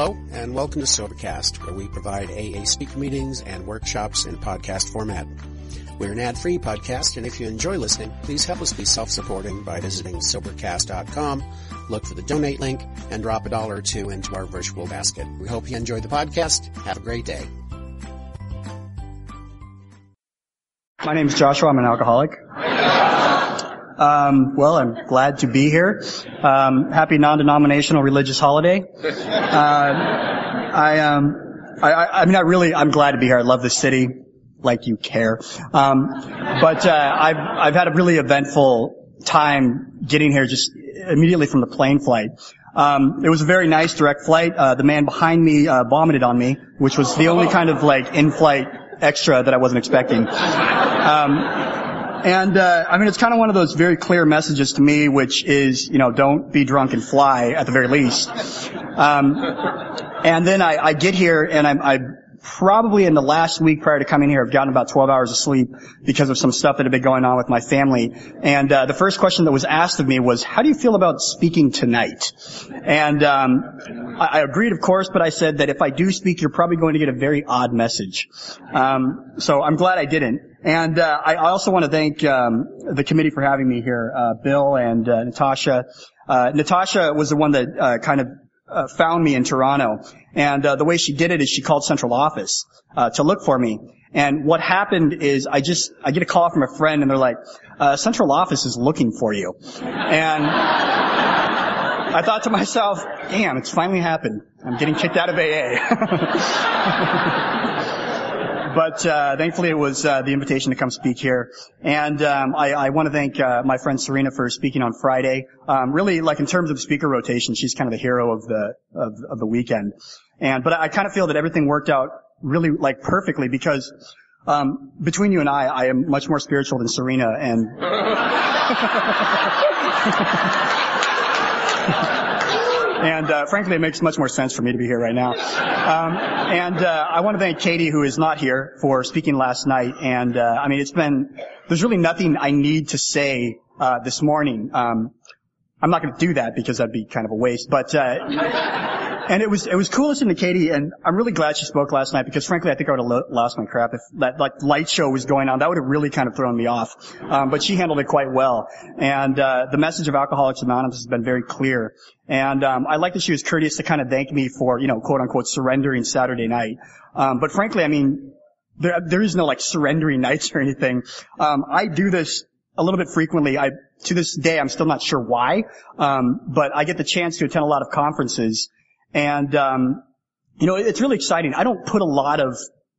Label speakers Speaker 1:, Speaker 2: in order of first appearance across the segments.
Speaker 1: Hello, and welcome to Sobercast, where we provide AA speaker meetings and workshops in podcast format. We're an ad-free podcast, and if you enjoy listening, please help us be self-supporting by visiting Sobercast.com, look for the donate link, and drop a dollar or two into our virtual basket. We hope you enjoy the podcast. Have a great day.
Speaker 2: My name is Joshua. I'm an alcoholic. Um, well, I'm glad to be here. Um, happy non-denominational religious holiday. Uh, I, um, I, I mean, I really, I'm glad to be here. I love the city, like you care. Um, but uh, I've I've had a really eventful time getting here, just immediately from the plane flight. Um, it was a very nice direct flight. Uh, the man behind me uh, vomited on me, which was the only kind of like in-flight extra that I wasn't expecting. Um, and uh, I mean, it's kind of one of those very clear messages to me, which is, you know, don't be drunk and fly at the very least. Um, and then I, I, get here, and I'm, I probably in the last week prior to coming here, I've gotten about 12 hours of sleep because of some stuff that had been going on with my family. And uh, the first question that was asked of me was, "How do you feel about speaking tonight?" And um, I, I, agreed, of course, but I said that if I do speak, you're probably going to get a very odd message. Um, so I'm glad I didn't. And uh, I also want to thank um, the committee for having me here, uh, Bill and uh, Natasha. Uh, Natasha was the one that uh, kind of uh, found me in Toronto, and the way she did it is she called central office to look for me. And what happened is I just I get a call from a friend, and they're like, "Central office is looking for you," and I thought to myself, "Damn, it's finally happened. I'm getting kicked out of AA." but uh, thankfully it was uh, the invitation to come speak here. And um, I, I want to thank uh, my friend Serena for speaking on Friday. Um, really, like in terms of speaker rotation, she's kind of the hero of the of, of the weekend. And but I kind of feel that everything worked out really like perfectly because um, between you and I, I am much more spiritual than Serena and. and uh, frankly, it makes much more sense for me to be here right now. Um, and uh, I want to thank Katie, who is not here, for speaking last night. And uh, I mean, it's been there's really nothing I need to say uh, this morning. Um, I'm not going to do that because that'd be kind of a waste. But uh, and it was it was cool listening to Katie, and I'm really glad she spoke last night because frankly, I think I would have lo- lost my crap if that like light show was going on. That would have really kind of thrown me off. Um, but she handled it quite well, and uh, the message of Alcoholics Anonymous has been very clear. And um, I like that she was courteous to kind of thank me for you know quote unquote surrendering Saturday night. Um, but frankly, I mean. There, there is no like surrendering nights or anything. Um, I do this a little bit frequently. I, to this day, I'm still not sure why, um, but I get the chance to attend a lot of conferences, and, um, you know, it's really exciting. I don't put a lot of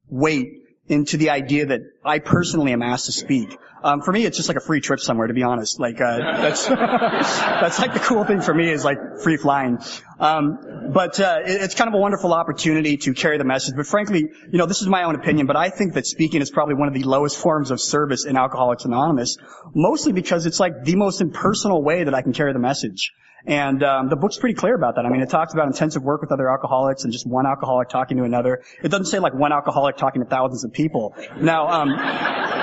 Speaker 2: weight into the idea that I personally am asked to speak. Um, for me, it's just like a free trip somewhere, to be honest. Like, uh, that's, that's like the cool thing for me is like free flying. Um, but, uh, it, it's kind of a wonderful opportunity to carry the message. But frankly, you know, this is my own opinion, but I think that speaking is probably one of the lowest forms of service in Alcoholics Anonymous, mostly because it's like the most impersonal way that I can carry the message. And um, the book's pretty clear about that. I mean, it talks about intensive work with other alcoholics and just one alcoholic talking to another. It doesn't say like one alcoholic talking to thousands of people. Now, um,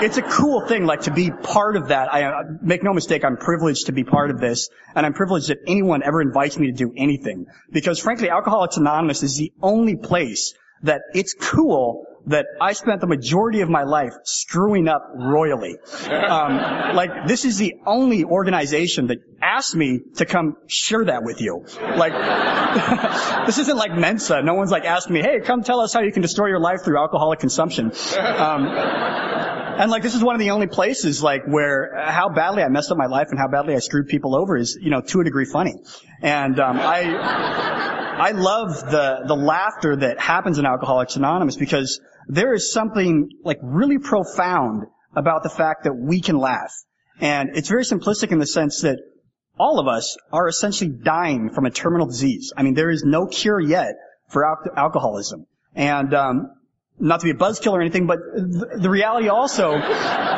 Speaker 2: it's a cool thing, like to be part of that. I uh, make no mistake, I'm privileged to be part of this, and I'm privileged that anyone ever invites me to do anything. Because frankly, Alcoholics Anonymous is the only place that it's cool that I spent the majority of my life screwing up royally. Um, like this is the only organization that asked me to come share that with you. Like this isn't like Mensa. No one's like asking me, "Hey, come tell us how you can destroy your life through alcoholic consumption." Um, and like this is one of the only places like where how badly I messed up my life and how badly I screwed people over is you know to a degree funny. And um, I. I love the, the laughter that happens in Alcoholics Anonymous because there is something like really profound about the fact that we can laugh. And it's very simplistic in the sense that all of us are essentially dying from a terminal disease. I mean, there is no cure yet for al- alcoholism. And um, not to be a buzzkill or anything, but th- the reality also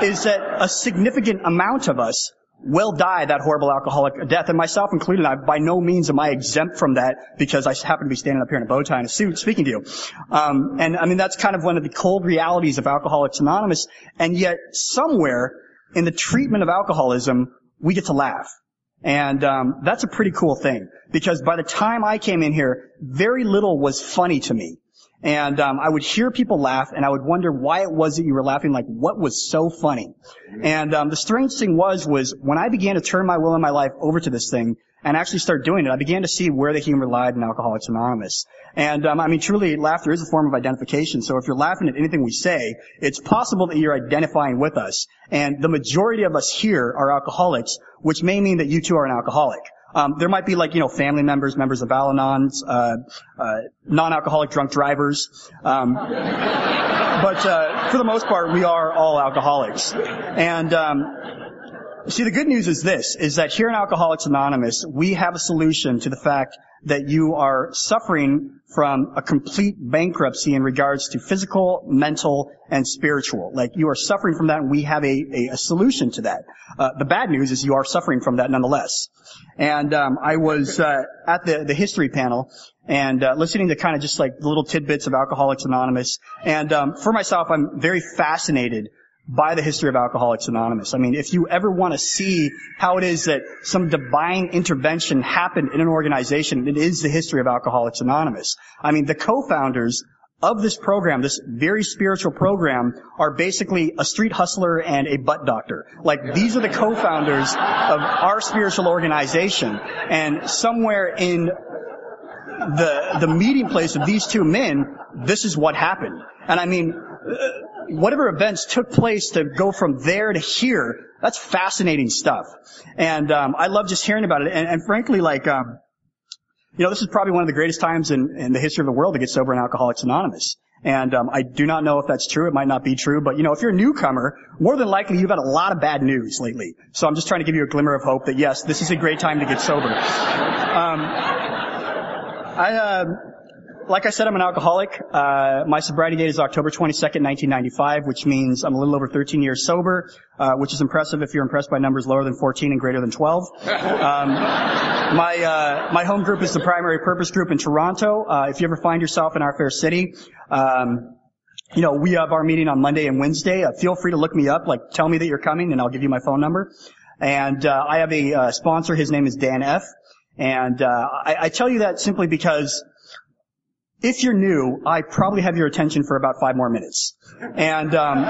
Speaker 2: is that a significant amount of us will die that horrible alcoholic death, and myself included. I, by no means am I exempt from that because I happen to be standing up here in a bow tie and a suit speaking to you. Um, and I mean that's kind of one of the cold realities of Alcoholics Anonymous. And yet somewhere in the treatment of alcoholism, we get to laugh. And um, that's a pretty cool thing because by the time I came in here, very little was funny to me. And um, I would hear people laugh, and I would wonder why it was that you were laughing. Like, what was so funny? And um, the strange thing was, was when I began to turn my will and my life over to this thing and actually start doing it, I began to see where the humor lied in Alcoholics Anonymous. And um, I mean, truly, laughter is a form of identification. So if you're laughing at anything we say, it's possible that you're identifying with us. And the majority of us here are alcoholics, which may mean that you too are an alcoholic. Um, there might be like, you know, family members, members of Al-Anons, uh, uh, non-alcoholic drunk drivers. Um, but uh, for the most part, we are all alcoholics. And um, see, the good news is this: is that here in Alcoholics Anonymous, we have a solution to the fact that you are suffering from a complete bankruptcy in regards to physical, mental, and spiritual. Like you are suffering from that, and we have a, a, a solution to that. Uh, the bad news is you are suffering from that nonetheless. And um, I was uh, at the the history panel and uh, listening to kind of just like little tidbits of Alcoholics Anonymous. And um, for myself, I'm very fascinated by the history of Alcoholics Anonymous. I mean, if you ever want to see how it is that some divine intervention happened in an organization, it is the history of Alcoholics Anonymous. I mean, the co-founders of this program, this very spiritual program, are basically a street hustler and a butt doctor. Like, these are the co-founders of our spiritual organization. And somewhere in the, the meeting place of these two men, this is what happened. And I mean, whatever events took place to go from there to here, that's fascinating stuff. And um, I love just hearing about it. And, and frankly, like, um, you know, this is probably one of the greatest times in, in the history of the world to get sober in Alcoholics Anonymous. And um, I do not know if that's true. It might not be true. But, you know, if you're a newcomer, more than likely you've had a lot of bad news lately. So I'm just trying to give you a glimmer of hope that, yes, this is a great time to get sober. Um, I, uh, like I said, I'm an alcoholic. Uh, my sobriety date is October 22nd, 1995, which means I'm a little over 13 years sober, uh, which is impressive if you're impressed by numbers lower than 14 and greater than 12. Um, my uh, my home group is the Primary Purpose Group in Toronto. Uh, if you ever find yourself in our fair city, um, you know we have our meeting on Monday and Wednesday. Uh, feel free to look me up. Like, tell me that you're coming, and I'll give you my phone number. And uh, I have a sponsor. His name is Dan F. And I, I tell you that simply because if you're new, I probably have your attention for about five more minutes. And um,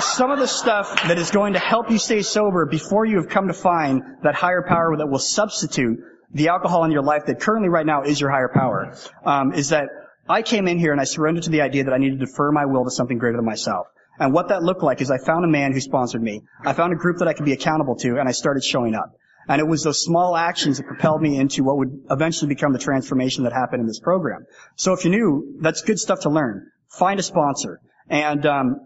Speaker 2: some of the stuff that is going to help you stay sober before you have come to find that higher power that will substitute the alcohol in your life that currently right now is your higher power, um, is that I came in here and I surrendered to the idea that I needed to defer my will to something greater than myself. And what that looked like is I found a man who sponsored me. I found a group that I could be accountable to, and I started showing up. And it was those small actions that propelled me into what would eventually become the transformation that happened in this program. So if you're new, that's good stuff to learn. Find a sponsor. And um,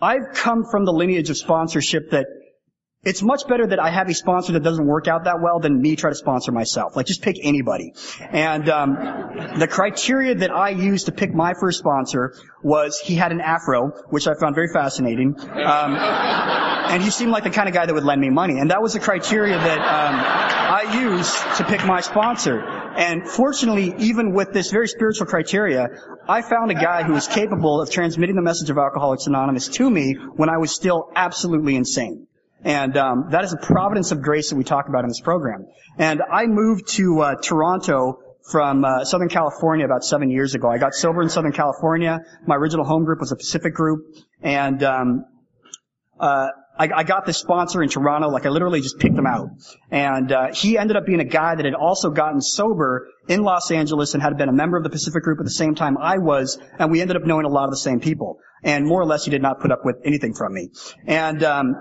Speaker 2: I've come from the lineage of sponsorship that it's much better that I have a sponsor that doesn't work out that well than me try to sponsor myself. Like, just pick anybody. And um, the criteria that I used to pick my first sponsor was he had an afro, which I found very fascinating. Um, and he seemed like the kind of guy that would lend me money. And that was the criteria that um, I used to pick my sponsor. And fortunately, even with this very spiritual criteria, I found a guy who was capable of transmitting the message of Alcoholics Anonymous to me when I was still absolutely insane. And um, that is a providence of grace that we talk about in this program. And I moved to uh, Toronto from uh, Southern California about seven years ago. I got sober in Southern California. My original home group was a Pacific group, and um, uh, I, I, got this sponsor in Toronto. Like I literally just picked him out, and uh, he ended up being a guy that had also gotten sober in Los Angeles and had been a member of the Pacific group at the same time I was, and we ended up knowing a lot of the same people. And more or less, he did not put up with anything from me. And um,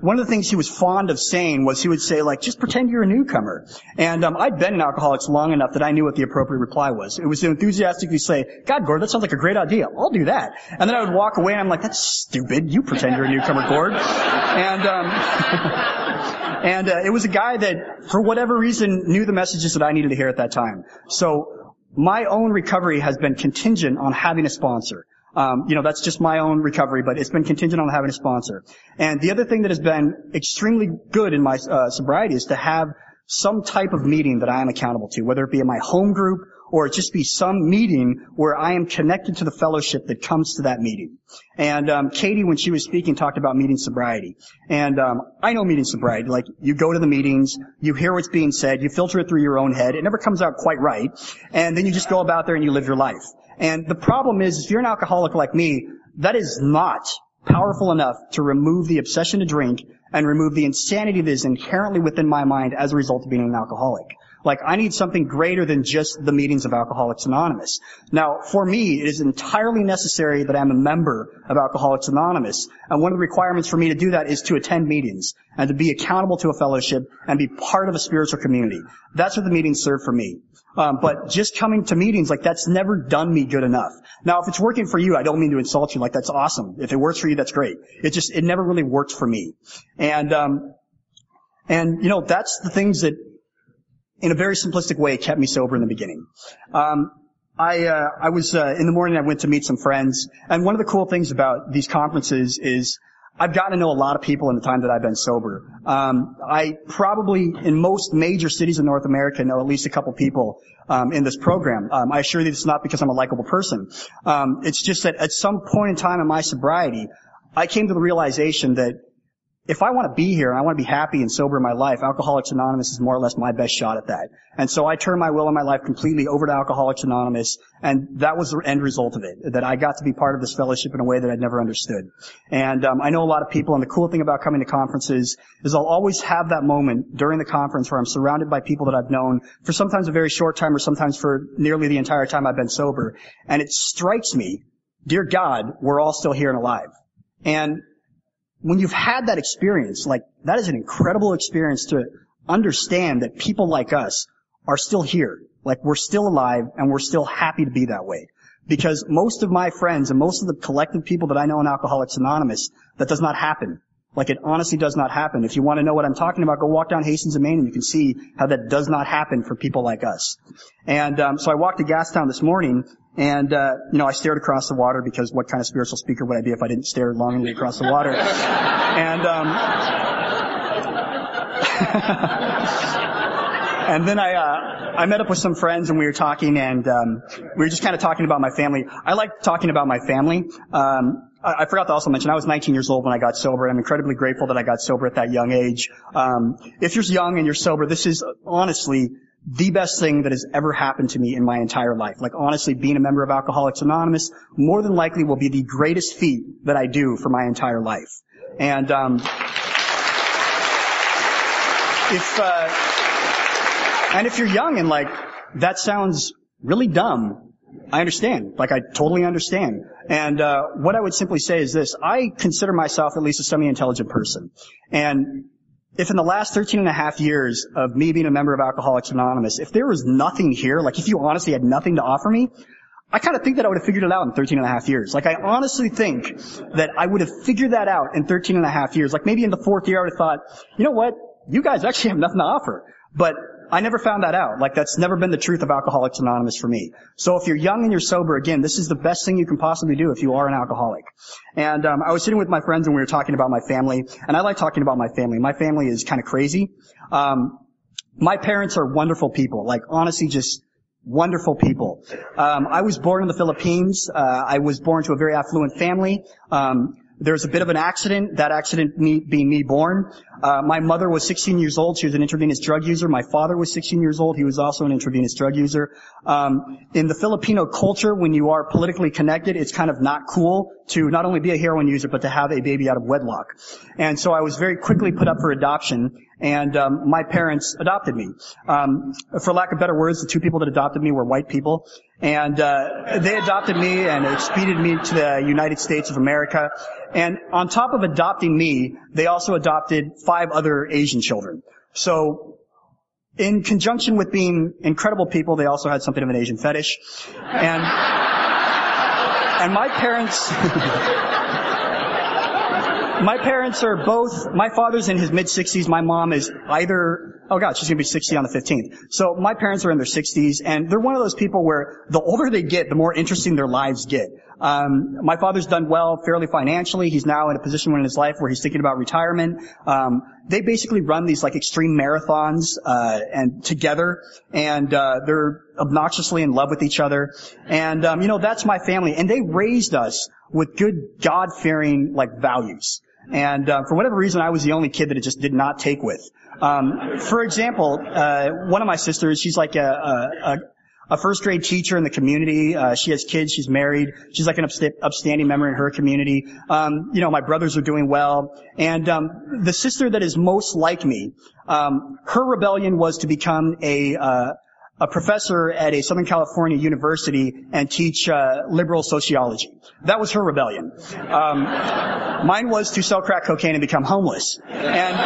Speaker 2: one of the things he was fond of saying was he would say like, just pretend you're a newcomer. And um, I'd been in Alcoholics long enough that I knew what the appropriate reply was. It was to enthusiastically say, God, Gord, that sounds like a great idea. I'll do that. And then I would walk away and I'm like, that's stupid. You pretend you're a newcomer, Gord. And, um, and uh, it was a guy that, for whatever reason, knew the messages that I needed to hear at that time. So my own recovery has been contingent on having a sponsor. Um, you know, that's just my own recovery, but it's been contingent on having a sponsor. And the other thing that has been extremely good in my uh, sobriety is to have some type of meeting that I am accountable to, whether it be in my home group or it just be some meeting where I am connected to the fellowship that comes to that meeting. And um, Katie, when she was speaking, talked about meeting sobriety. And um, I know meeting sobriety. Like you go to the meetings, you hear what's being said, you filter it through your own head. It never comes out quite right, and then you just go about there and you live your life. And the problem is, if you're an alcoholic like me, that is not powerful enough to remove the obsession to drink and remove the insanity that is inherently within my mind as a result of being an alcoholic. Like, I need something greater than just the meetings of Alcoholics Anonymous. Now, for me, it is entirely necessary that I'm a member of Alcoholics Anonymous. And one of the requirements for me to do that is to attend meetings and to be accountable to a fellowship and be part of a spiritual community. That's what the meetings serve for me. Um, but just coming to meetings, like that's never done me good enough. Now, if it's working for you, I don't mean to insult you. Like that's awesome. If it works for you, that's great. It just it never really worked for me. And um, and you know that's the things that, in a very simplistic way, kept me sober in the beginning. Um, I uh, I was uh, in the morning. I went to meet some friends, and one of the cool things about these conferences is I've gotten to know a lot of people in the time that I've been sober. Um, I probably, in most major cities in North America, know at least a couple people um, in this program. Um, I assure you, it's not because I'm a likable person. Um, it's just that at some point in time in my sobriety, I came to the realization that if I want to be here and I want to be happy and sober in my life, Alcoholics Anonymous is more or less my best shot at that. And so I turned my will and my life completely over to Alcoholics Anonymous, and that was the end result of it, that I got to be part of this fellowship in a way that I'd never understood. And um, I know a lot of people, and the cool thing about coming to conferences is I'll always have that moment during the conference where I'm surrounded by people that I've known for sometimes a very short time or sometimes for nearly the entire time I've been sober. And it strikes me, dear God, we're all still here and alive. And when you've had that experience, like that is an incredible experience to understand that people like us are still here. Like we're still alive and we're still happy to be that way. Because most of my friends and most of the collective people that I know in Alcoholics Anonymous, that does not happen. Like it honestly does not happen. If you want to know what I'm talking about, go walk down Hastings and Main and you can see how that does not happen for people like us. And um, so I walked to Gastown this morning and, uh, you know, I stared across the water because what kind of spiritual speaker would I be if I didn't stare longingly across the water? and, um, and then I, uh, I met up with some friends and we were talking and, um, we were just kind of talking about my family. I like talking about my family. Um, I, forgot to also mention I was 19 years old when I got sober. I'm incredibly grateful that I got sober at that young age. Um, if you're young and you're sober, this is honestly the best thing that has ever happened to me in my entire life. Like honestly, being a member of Alcoholics Anonymous more than likely will be the greatest feat that I do for my entire life. And um, if uh, and if you're young and like that sounds really dumb, I understand. Like I totally understand. And uh, what I would simply say is this: I consider myself at least a semi-intelligent person, and if in the last 13 and a half years of me being a member of Alcoholics Anonymous, if there was nothing here, like if you honestly had nothing to offer me, I kind of think that I would have figured it out in 13 and a half years. Like I honestly think that I would have figured that out in 13 and a half years. Like maybe in the fourth year I would have thought, you know what? You guys actually have nothing to offer. But I never found that out. Like that's never been the truth of Alcoholics Anonymous for me. So if you're young and you're sober, again, this is the best thing you can possibly do if you are an alcoholic. And um, I was sitting with my friends and we were talking about my family, and I like talking about my family. My family is kind of crazy. Um, my parents are wonderful people. Like honestly, just wonderful people. Um, I was born in the Philippines. Uh, I was born to a very affluent family. Um, there was a bit of an accident, that accident me, being me born. Uh, my mother was 16 years old. She was an intravenous drug user. My father was 16 years old. He was also an intravenous drug user. Um, in the Filipino culture, when you are politically connected, it's kind of not cool to not only be a heroin user, but to have a baby out of wedlock. And so I was very quickly put up for adoption and um, my parents adopted me. Um, for lack of better words, the two people that adopted me were white people, and uh, they adopted me and expedited me to the United States of America. And on top of adopting me, they also adopted five other Asian children. So in conjunction with being incredible people, they also had something of an Asian fetish. And, and my parents, my parents are both, my father's in his mid 60s, my mom is either, oh god, she's gonna be 60 on the 15th. So my parents are in their 60s, and they're one of those people where the older they get, the more interesting their lives get. Um, my father's done well fairly financially. He's now in a position in his life where he's thinking about retirement. Um, they basically run these like extreme marathons uh, and together, and uh, they're obnoxiously in love with each other. And um, you know that's my family, and they raised us with good God-fearing like values. And uh, for whatever reason, I was the only kid that it just did not take with. Um, for example, uh, one of my sisters, she's like a, a, a first grade teacher in the community. Uh, she has kids. She's married. She's like an upsta- upstanding member in her community. Um, you know, my brothers are doing well. And um, the sister that is most like me, um, her rebellion was to become a uh, a professor at a Southern California university and teach uh, liberal sociology. That was her rebellion. Um, mine was to sell crack cocaine and become homeless. And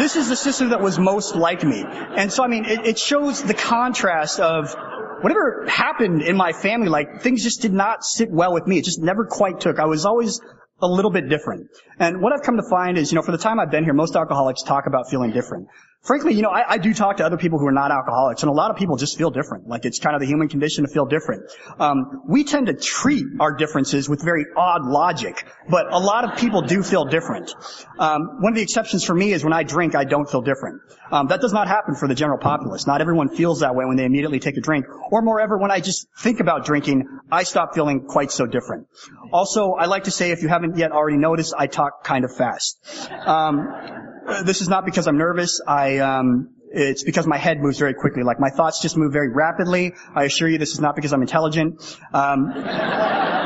Speaker 2: this is the sister that was most like me. And so, I mean, it, it shows the contrast of whatever happened in my family, like things just did not sit well with me. It just never quite took. I was always a little bit different. And what I've come to find is, you know, for the time I've been here, most alcoholics talk about feeling different frankly, you know, I, I, do talk to other people who are not alcoholics, and a lot of people just feel different. Like it's kind of the human condition to feel different. Um, we tend to treat our differences with very odd logic, but a lot of people do feel different. Um, one of the exceptions for me is when I drink, I don't feel different. Um, that does not happen for the general populace. Not everyone feels that way when they immediately take a drink, or moreover, when I just think about drinking, I stop feeling quite so different. Also, I like to say, if you haven't yet already noticed, I talk kind of fast. Um, this is not because I'm nervous. I, um, it's because my head moves very quickly. Like my thoughts just move very rapidly. I assure you, this is not because I'm intelligent. Um,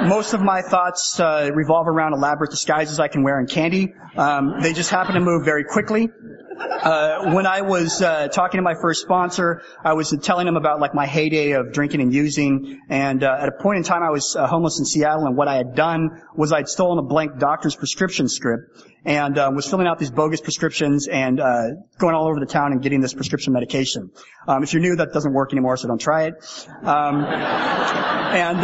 Speaker 2: most of my thoughts uh, revolve around elaborate disguises I can wear in candy. Um, they just happen to move very quickly. Uh, when I was uh, talking to my first sponsor, I was telling him about like my heyday of drinking and using. And uh, at a point in time, I was uh, homeless in Seattle, and what I had done was I'd stolen a blank doctor's prescription script and uh, was filling out these bogus prescriptions and going all over the town and getting this prescription medication. Um, if you're new, that doesn't work anymore, so don't try it. Um, and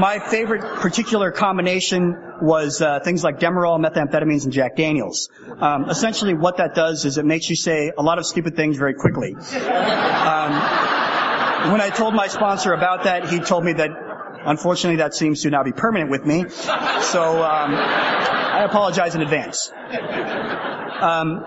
Speaker 2: my favorite particular combination was things like Demerol, methamphetamines, and Jack Daniels. Um, essentially, what that does is it makes makes you say a lot of stupid things very quickly. Um, when I told my sponsor about that, he told me that unfortunately that seems to now be permanent with me. So um, I apologize in advance. Um,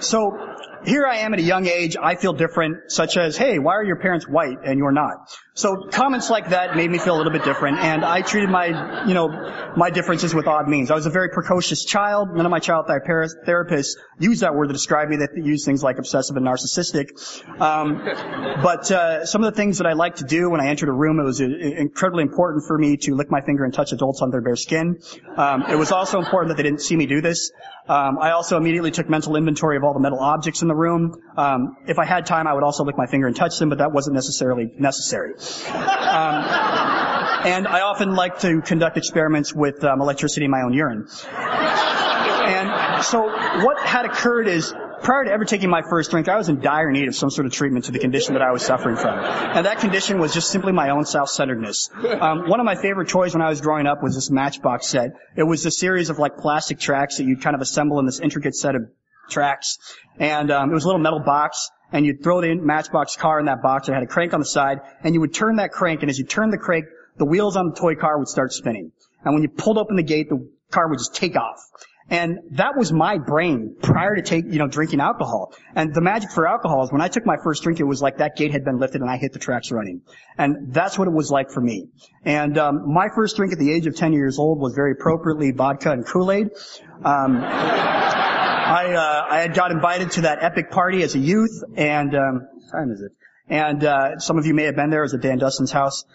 Speaker 2: so here I am at a young age, I feel different, such as, hey, why are your parents white and you're not? So comments like that made me feel a little bit different, and I treated my, you know, my differences with odd means. I was a very precocious child. None of my child therapists used that word to describe me. They used things like obsessive and narcissistic. Um, but uh, some of the things that I liked to do when I entered a room, it was uh, incredibly important for me to lick my finger and touch adults on their bare skin. Um, it was also important that they didn't see me do this. Um, I also immediately took mental inventory of all the metal objects in the room. Um, if I had time, I would also lick my finger and touch them, but that wasn't necessarily necessary. Um, and I often like to conduct experiments with um, electricity in my own urine. And so what had occurred is prior to ever taking my first drink, I was in dire need of some sort of treatment to the condition that I was suffering from. And that condition was just simply my own self-centeredness. Um, one of my favorite toys when I was growing up was this Matchbox set. It was a series of like plastic tracks that you'd kind of assemble in this intricate set of tracks. And um, it was a little metal box and you'd throw the Matchbox car in that box. It had a crank on the side, and you would turn that crank, and as you turned the crank, the wheels on the toy car would start spinning. And when you pulled open the gate, the car would just take off. And that was my brain prior to take, you know, drinking alcohol. And the magic for alcohol is when I took my first drink, it was like that gate had been lifted and I hit the tracks running. And that's what it was like for me. And um, my first drink at the age of 10 years old was very appropriately vodka and Kool-Aid. Um, I, uh, I had got invited to that epic party as a youth, and um, time is it? And uh, some of you may have been there. It was at Dan Dustin's house.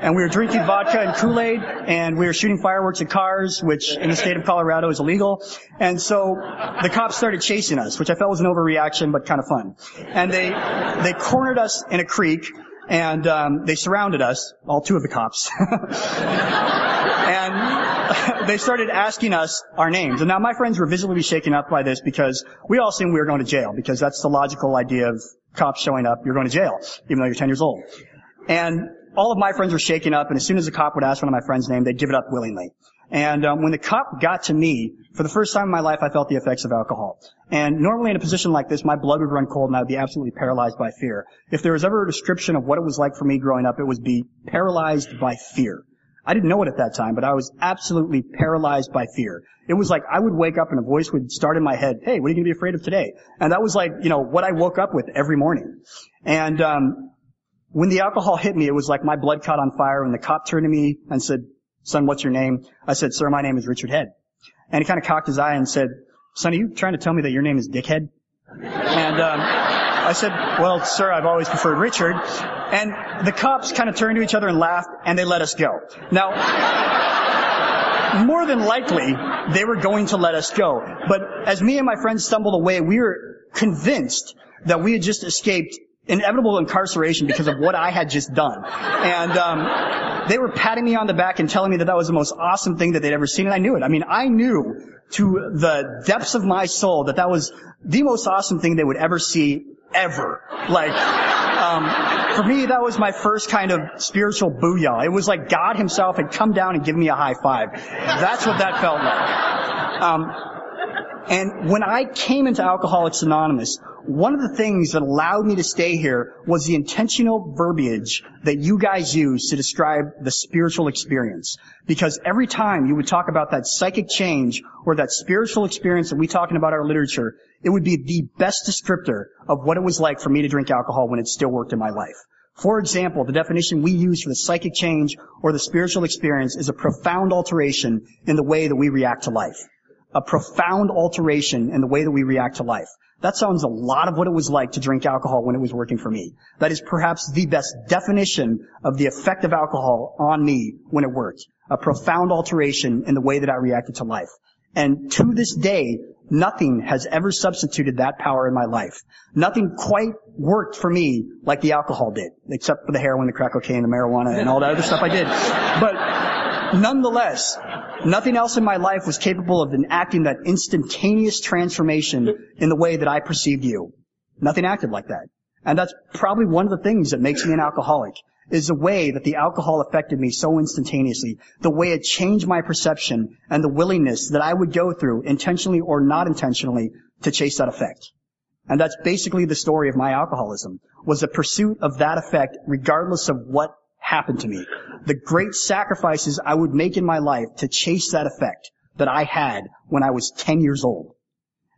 Speaker 2: And we were drinking vodka and Kool-Aid, and we were shooting fireworks at cars, which in the state of Colorado is illegal. And so the cops started chasing us, which I felt was an overreaction, but kind of fun. And they they cornered us in a creek, and um, they surrounded us, all two of the cops. and they started asking us our names. And now my friends were visibly shaken up by this because we all assumed we were going to jail because that's the logical idea of cops showing up, you're going to jail, even though you're 10 years old. And all of my friends were shaken up, and as soon as a cop would ask one of my friends' name, they'd give it up willingly. And um, when the cop got to me, for the first time in my life, I felt the effects of alcohol. And normally in a position like this, my blood would run cold and I would be absolutely paralyzed by fear. If there was ever a description of what it was like for me growing up, it was be paralyzed by fear. I didn't know it at that time, but I was absolutely paralyzed by fear. It was like I would wake up and a voice would start in my head, hey, what are you going to be afraid of today? And that was like, you know, what I woke up with every morning. And, um, when the alcohol hit me, it was like my blood caught on fire and the cop turned to me and said, son, what's your name? I said, sir, my name is Richard Head. And he kind of cocked his eye and said, son, are you trying to tell me that your name is Dickhead? And, um, I said, well, sir, I've always preferred Richard. And the cops kind of turned to each other and laughed, and they let us go. Now, more than likely, they were going to let us go. But as me and my friends stumbled away, we were convinced that we had just escaped inevitable incarceration because of what I had just done. And um, they were patting me on the back and telling me that that was the most awesome thing that they'd ever seen, and I knew it. I mean, I knew to the depths of my soul that that was the most awesome thing they would ever see ever. Like, um, for me, that was my first kind of spiritual booyah. It was like God Himself had come down and given me a high five. That's what that felt like. Um, and when I came into Alcoholics Anonymous, one of the things that allowed me to stay here was the intentional verbiage that you guys use to describe the spiritual experience. Because every time you would talk about that psychic change or that spiritual experience that we talk about in our literature, it would be the best descriptor of what it was like for me to drink alcohol when it still worked in my life. For example, the definition we use for the psychic change or the spiritual experience is a profound alteration in the way that we react to life. A profound alteration in the way that we react to life. That sounds a lot of what it was like to drink alcohol when it was working for me. That is perhaps the best definition of the effect of alcohol on me when it worked. A profound alteration in the way that I reacted to life. And to this day, Nothing has ever substituted that power in my life. Nothing quite worked for me like the alcohol did, except for the heroin, the crack cocaine, the marijuana, and all that other stuff I did. But nonetheless, nothing else in my life was capable of enacting that instantaneous transformation in the way that I perceived you. Nothing acted like that. And that's probably one of the things that makes me an alcoholic is the way that the alcohol affected me so instantaneously, the way it changed my perception and the willingness that I would go through, intentionally or not intentionally, to chase that effect. And that's basically the story of my alcoholism, was the pursuit of that effect regardless of what happened to me. The great sacrifices I would make in my life to chase that effect that I had when I was 10 years old.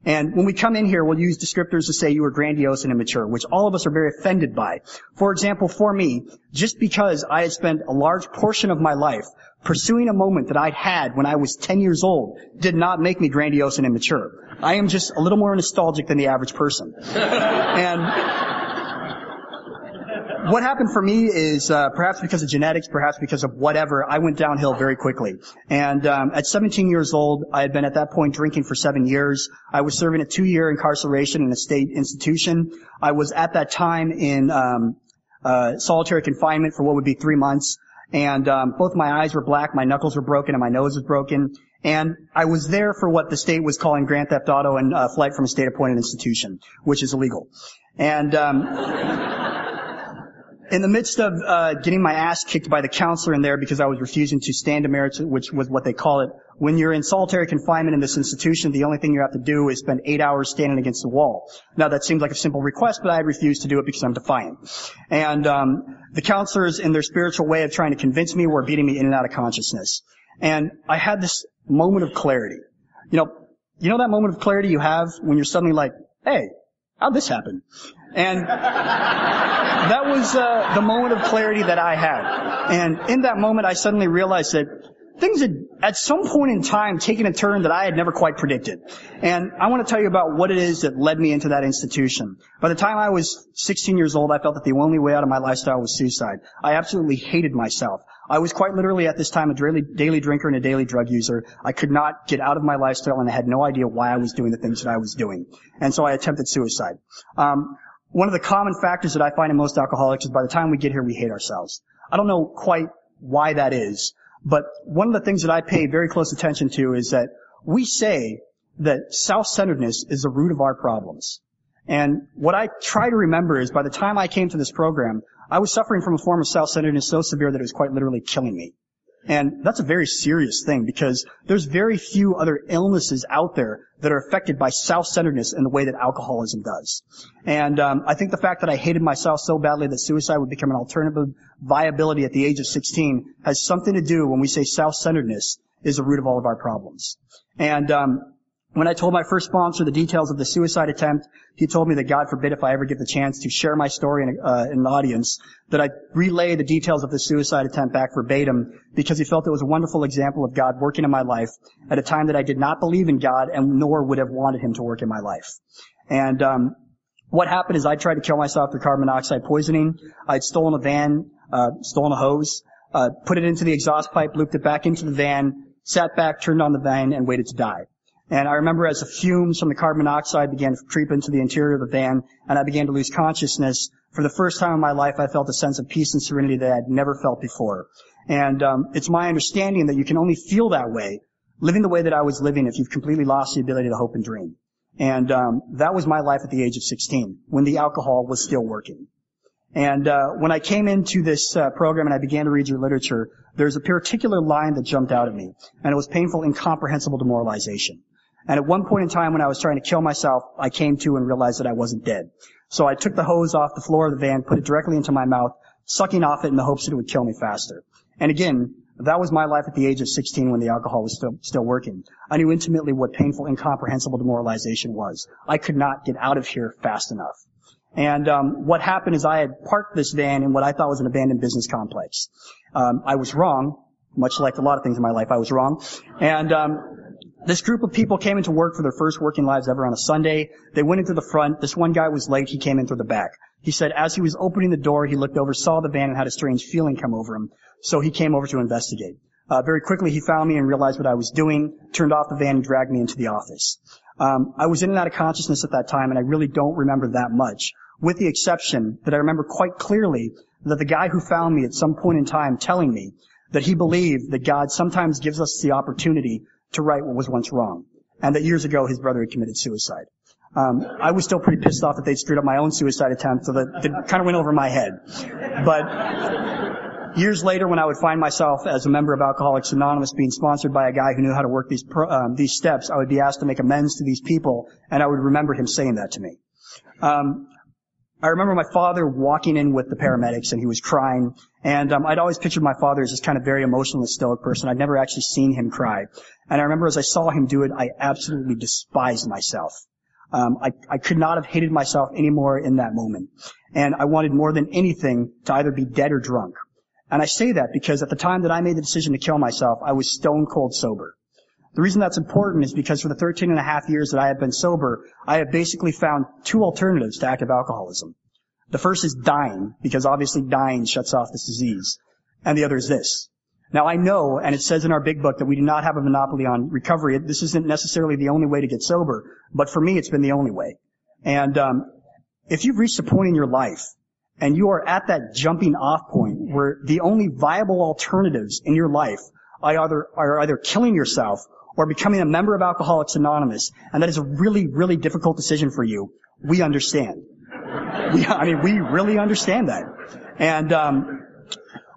Speaker 2: And when we come in here, we'll use descriptors to say you were grandiose and immature, which all of us are very offended by. For example, for me, just because I had spent a large portion of my life pursuing a moment that I'd had when I was 10 years old did not make me grandiose and immature. I am just a little more nostalgic than the average person. and what happened for me is uh, perhaps because of genetics, perhaps because of whatever, I went downhill very quickly. And um, at 17 years old, I had been at that point drinking for seven years. I was serving a two-year incarceration in a state institution. I was at that time in um, uh, solitary confinement for what would be three months. And um, both my eyes were black, my knuckles were broken, and my nose was broken. And I was there for what the state was calling grand theft auto and uh, flight from a state-appointed institution, which is illegal. And um, in the midst of uh, getting my ass kicked by the counselor in there because I was refusing to stand emerits, which was what they call it, when you're in solitary confinement in this institution, the only thing you have to do is spend eight hours standing against the wall. Now that seems like a simple request, but I refused to do it because I'm defiant. And um, the counselors, in their spiritual way of trying to convince me, were beating me in and out of consciousness. And I had this moment of clarity. You know, you know that moment of clarity you have when you're suddenly like, "Hey, how'd this happen?" And that was uh, the moment of clarity that I had. And in that moment, I suddenly realized that things had, at some point in time, taken a turn that I had never quite predicted. And I want to tell you about what it is that led me into that institution. By the time I was 16 years old, I felt that the only way out of my lifestyle was suicide. I absolutely hated myself. I was quite literally at this time a daily, drinker and a daily drug user. I could not get out of my lifestyle and I had no idea why I was doing the things that I was doing. And so I attempted suicide. Um, one of the common factors that I find in most alcoholics is by the time we get here, we hate ourselves. I don't know quite why that is, but one of the things that I pay very close attention to is that we say that self-centeredness is the root of our problems. And what I try to remember is by the time I came to this program, I was suffering from a form of self-centeredness so severe that it was quite literally killing me. And that's a very serious thing because there's very few other illnesses out there that are affected by self-centeredness in the way that alcoholism does. And um, I think the fact that I hated myself so badly that suicide would become an alternative viability at the age of 16 has something to do when we say self-centeredness is the root of all of our problems. And um, when I told my first sponsor the details of the suicide attempt, he told me that God forbid if I ever get the chance to share my story in, uh, in an audience, that I relay the details of the suicide attempt back verbatim because he felt it was a wonderful example of God working in my life at a time that I did not believe in God and nor would have wanted him to work in my life. And um, what happened is I tried to kill myself through carbon monoxide poisoning. I'd stolen a van, uh, stolen a hose, uh, put it into the exhaust pipe, looped it back into the van, sat back, turned on the van, and waited to die. And I remember as the fumes from the carbon monoxide began to creep into the interior of the van and I began to lose consciousness, for the first time in my life I felt a sense of peace and serenity that I had never felt before. And um, it's my understanding that you can only feel that way, living the way that I was living, if you've completely lost the ability to hope and dream. And um, that was my life at the age of 16, when the alcohol was still working. And uh, when I came into this uh, program and I began to read your literature, there's a particular line that jumped out at me, and it was painful, incomprehensible demoralization. And at one point in time when I was trying to kill myself, I came to and realized that I wasn't dead. So I took the hose off the floor of the van, put it directly into my mouth, sucking off it in the hopes that it would kill me faster. And again, that was my life at the age of 16 when the alcohol was still, still working. I knew intimately what painful, incomprehensible demoralization was. I could not get out of here fast enough. And um, what happened is I had parked this van in what I thought was an abandoned business complex. Um, I was wrong, much like a lot of things in my life. I was wrong, and um, this group of people came into work for their first working lives ever on a Sunday. They went into the front. This one guy was late. He came in through the back. He said as he was opening the door, he looked over, saw the van, and had a strange feeling come over him. So he came over to investigate. Uh, very quickly, he found me and realized what I was doing, turned off the van, and dragged me into the office. Um, I was in and out of consciousness at that time, and I really don't remember that much, with the exception that I remember quite clearly that the guy who found me at some point in time telling me that he believed that God sometimes gives us the opportunity to right what was once wrong. And that years ago his brother had committed suicide. Um, I was still pretty pissed off that they'd screwed up my own suicide attempt, so that it kind of went over my head. But years later, when I would find myself as a member of Alcoholics Anonymous being sponsored by a guy who knew how to work these pro, um, these steps, I would be asked to make amends to these people, and I would remember him saying that to me. Um, I remember my father walking in with the paramedics and he was crying. And um, I'd always pictured my father as this kind of very emotional stoic person. I'd never actually seen him cry. And I remember as I saw him do it, I absolutely despised myself. Um, I, I could not have hated myself anymore in that moment. And I wanted more than anything to either be dead or drunk. And I say that because at the time that I made the decision to kill myself, I was stone cold sober. The reason that's important is because for the 13 and a half years that I have been sober, I have basically found two alternatives to active alcoholism. The first is dying, because obviously dying shuts off this disease. And the other is this. Now I know, and it says in our big book that we do not have a monopoly on recovery. This isn't necessarily the only way to get sober, but for me it's been the only way. And um, if you've reached a point in your life and you are at that jumping off point where the only viable alternatives in your life are either, are either killing yourself or becoming a member of Alcoholics Anonymous, and that is a really, really difficult decision for you, we understand. We, I mean, we really understand that. And um,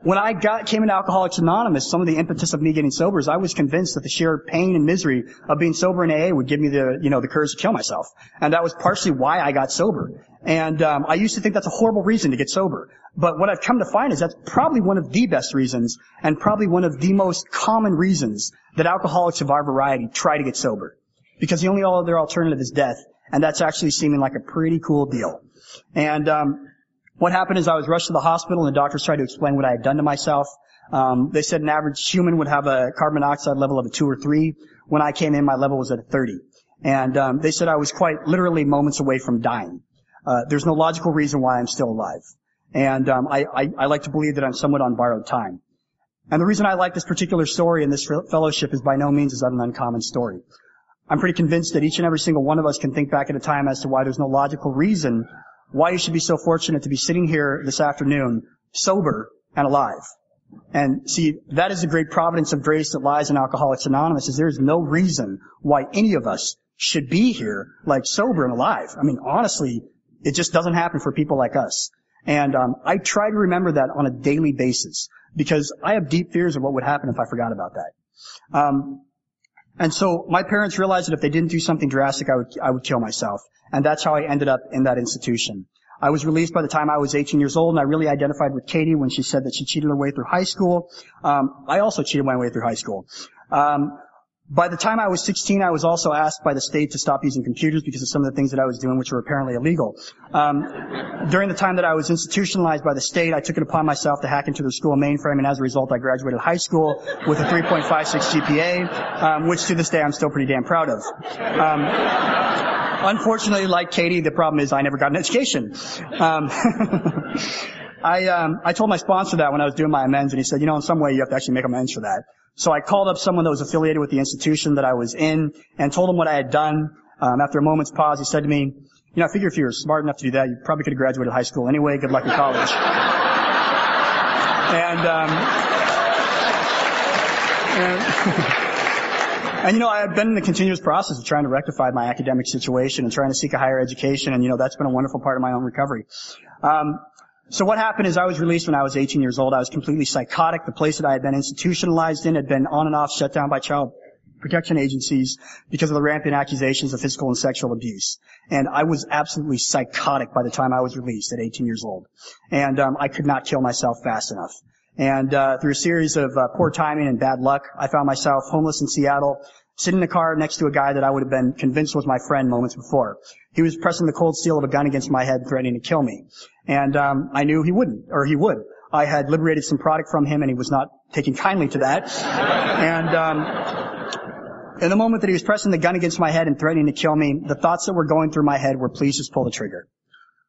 Speaker 2: when I got came into Alcoholics Anonymous, some of the impetus of me getting sober is I was convinced that the sheer pain and misery of being sober in AA would give me the you know the courage to kill myself, and that was partially why I got sober. And um, I used to think that's a horrible reason to get sober, but what I've come to find is that's probably one of the best reasons, and probably one of the most common reasons that alcoholics of our variety try to get sober, because the only other alternative is death, and that's actually seeming like a pretty cool deal. And um, what happened is I was rushed to the hospital, and the doctors tried to explain what I had done to myself. Um, they said an average human would have a carbon monoxide level of a two or three. When I came in, my level was at a 30. And um, they said I was quite literally moments away from dying. Uh, there's no logical reason why I'm still alive. And um, I, I, I like to believe that I'm somewhat on borrowed time. And the reason I like this particular story and this fellowship is by no means is that an uncommon story. I'm pretty convinced that each and every single one of us can think back at a time as to why there's no logical reason why you should be so fortunate to be sitting here this afternoon, sober and alive. And see, that is the great providence of grace that lies in Alcoholics Anonymous, is there is no reason why any of us should be here, like sober and alive. I mean, honestly, it just doesn't happen for people like us. And um, I try to remember that on a daily basis because I have deep fears of what would happen if I forgot about that. Um, and so my parents realized that if they didn't do something drastic, I would I would kill myself. And that's how I ended up in that institution. I was released by the time I was 18 years old, and I really identified with Katie when she said that she cheated her way through high school. Um, I also cheated my way through high school. Um, by the time I was 16, I was also asked by the state to stop using computers because of some of the things that I was doing, which were apparently illegal. Um, during the time that I was institutionalized by the state, I took it upon myself to hack into the school mainframe, and as a result, I graduated high school with a 3.56 GPA, um, which to this day I'm still pretty damn proud of. Um, unfortunately, like Katie, the problem is I never got an education. Um, I um, I told my sponsor that when I was doing my amends, and he said, you know, in some way you have to actually make amends for that. So I called up someone that was affiliated with the institution that I was in and told him what I had done. Um, after a moment's pause, he said to me, you know, I figure if you were smart enough to do that, you probably could have graduated high school anyway. Good luck in college. and, um, and, and, you know, I have been in the continuous process of trying to rectify my academic situation and trying to seek a higher education, and you know, that's been a wonderful part of my own recovery. Um, so what happened is I was released when I was 18 years old. I was completely psychotic. The place that I had been institutionalized in had been on and off shut down by child protection agencies because of the rampant accusations of physical and sexual abuse. And I was absolutely psychotic by the time I was released at 18 years old. And um, I could not kill myself fast enough. And uh, through a series of uh, poor timing and bad luck, I found myself homeless in Seattle, sitting in the car next to a guy that I would have been convinced was my friend moments before. He was pressing the cold steel of a gun against my head, threatening to kill me. And um, I knew he wouldn't, or he would. I had liberated some product from him, and he was not taking kindly to that. and um, in the moment that he was pressing the gun against my head and threatening to kill me, the thoughts that were going through my head were, "Please just pull the trigger.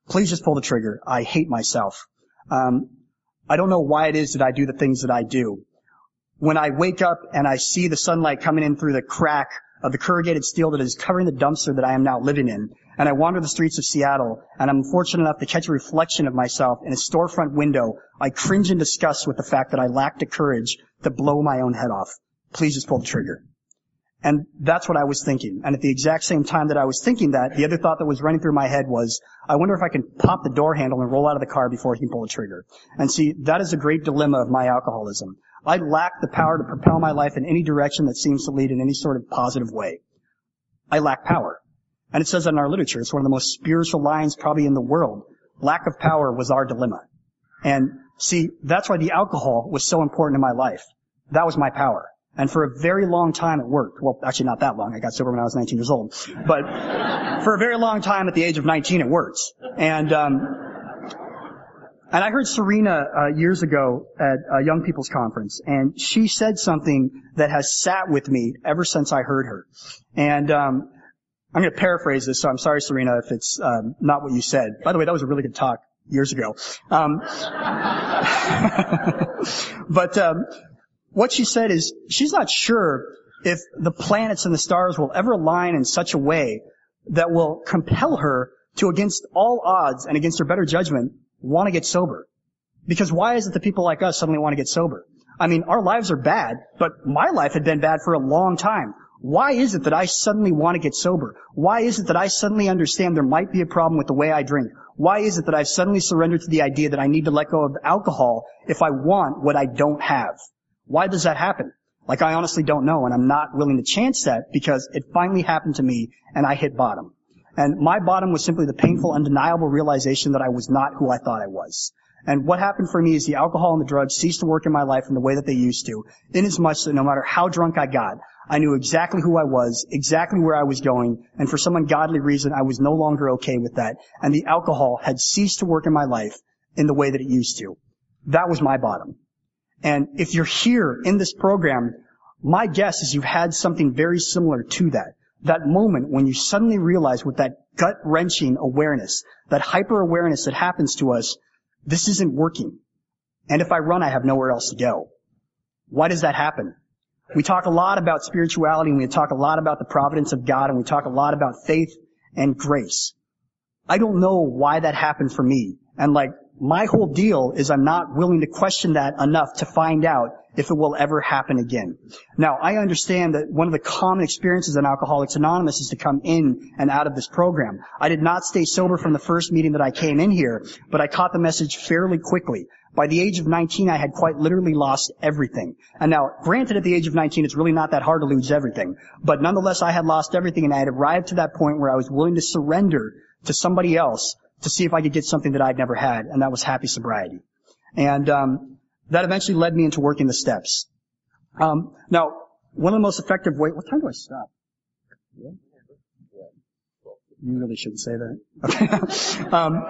Speaker 2: Please just pull the trigger. I hate myself. Um, I don't know why it is that I do the things that I do. When I wake up and I see the sunlight coming in through the crack of the corrugated steel that is covering the dumpster that I am now living in, and I wander the streets of Seattle, and I'm fortunate enough to catch a reflection of myself in a storefront window, I cringe in disgust with the fact that I lack the courage to blow my own head off. Please just pull the trigger. And that's what I was thinking. And at the exact same time that I was thinking that, the other thought that was running through my head was, I wonder if I can pop the door handle and roll out of the car before he can pull the trigger. And see, that is a great dilemma of my alcoholism. I lack the power to propel my life in any direction that seems to lead in any sort of positive way. I lack power. And it says in our literature. It's one of the most spiritual lines probably in the world. Lack of power was our dilemma. And see, that's why the alcohol was so important in my life. That was my power. And for a very long time it worked. Well, actually not that long. I got sober when I was 19 years old. But for a very long time at the age of 19 it worked. And, um, and I heard Serena uh, years ago at a young people's conference, and she said something that has sat with me ever since I heard her. And um, I'm going to paraphrase this, so I'm sorry, Serena, if it's um, not what you said. By the way, that was a really good talk years ago. Um, but um, what she said is she's not sure if the planets and the stars will ever align in such a way that will compel her to, against all odds and against her better judgment, want to get sober. Because why is it that people like us suddenly want to get sober? I mean, our lives are bad, but my life had been bad for a long time. Why is it that I suddenly want to get sober? Why is it that I suddenly understand there might be a problem with the way I drink? Why is it that I've suddenly surrendered to the idea that I need to let go of alcohol if I want what I don't have? Why does that happen? Like I honestly don't know and I'm not willing to chance that because it finally happened to me and I hit bottom. And my bottom was simply the painful, undeniable realization that I was not who I thought I was. And what happened for me is the alcohol and the drugs ceased to work in my life in the way that they used to, inasmuch that no matter how drunk I got, I knew exactly who I was, exactly where I was going, and for some ungodly reason, I was no longer okay with that. And the alcohol had ceased to work in my life in the way that it used to. That was my bottom. And if you're here in this program, my guess is you've had something very similar to that. That moment when you suddenly realize with that gut wrenching awareness, that hyper awareness that happens to us, this isn't working. And if I run, I have nowhere else to go. Why does that happen? We talk a lot about spirituality and we talk a lot about the providence of God and we talk a lot about faith and grace. I don't know why that happened for me. And like my whole deal is I'm not willing to question that enough to find out if it will ever happen again. Now, I understand that one of the common experiences in Alcoholics Anonymous is to come in and out of this program. I did not stay sober from the first meeting that I came in here, but I caught the message fairly quickly. By the age of 19, I had quite literally lost everything. And now, granted, at the age of 19, it's really not that hard to lose everything. But nonetheless, I had lost everything and I had arrived to that point where I was willing to surrender to somebody else to see if I could get something that I'd never had, and that was happy sobriety. And um, that eventually led me into working the steps. Um, now, one of the most effective ways. What time do I stop? You really shouldn't say that. Okay. um,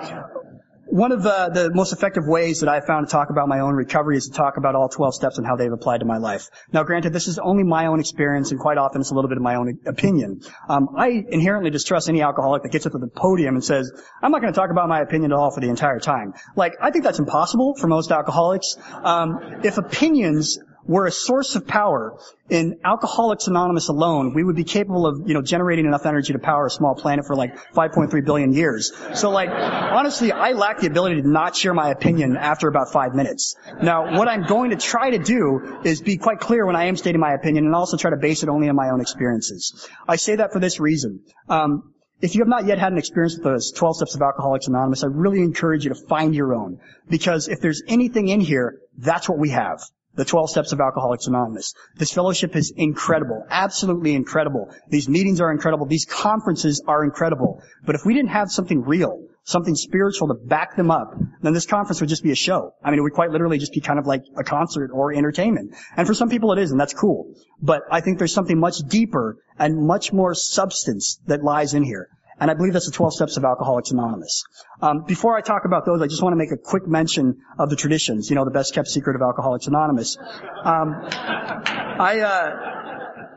Speaker 2: one of the, the most effective ways that I've found to talk about my own recovery is to talk about all 12 steps and how they've applied to my life. Now, granted, this is only my own experience, and quite often it's a little bit of my own opinion. Um, I inherently distrust any alcoholic that gets up to the podium and says, "I'm not going to talk about my opinion at all for the entire time." Like, I think that's impossible for most alcoholics. Um, if opinions were a source of power in Alcoholics Anonymous alone, we would be capable of, you know, generating enough energy to power a small planet for like 5.3 billion years. So like, honestly, I lack the ability to not share my opinion after about five minutes. Now, what I'm going to try to do is be quite clear when I am stating my opinion and also try to base it only on my own experiences. I say that for this reason. Um, if you have not yet had an experience with those 12 steps of Alcoholics Anonymous, I really encourage you to find your own. Because if there's anything in here, that's what we have the 12 steps of Alcoholics Anonymous. This fellowship is incredible, absolutely incredible. These meetings are incredible. These conferences are incredible. But if we didn't have something real, something spiritual to back them up, then this conference would just be a show. I mean, it would quite literally just be kind of like a concert or entertainment. And for some people it is, and that's cool. But I think there's something much deeper and much more substance that lies in here. And I believe that's the 12 steps of Alcoholics Anonymous. Um, before I talk about those, I just want to make a quick mention of the traditions. You know, the best kept secret of Alcoholics Anonymous. Um, I, uh,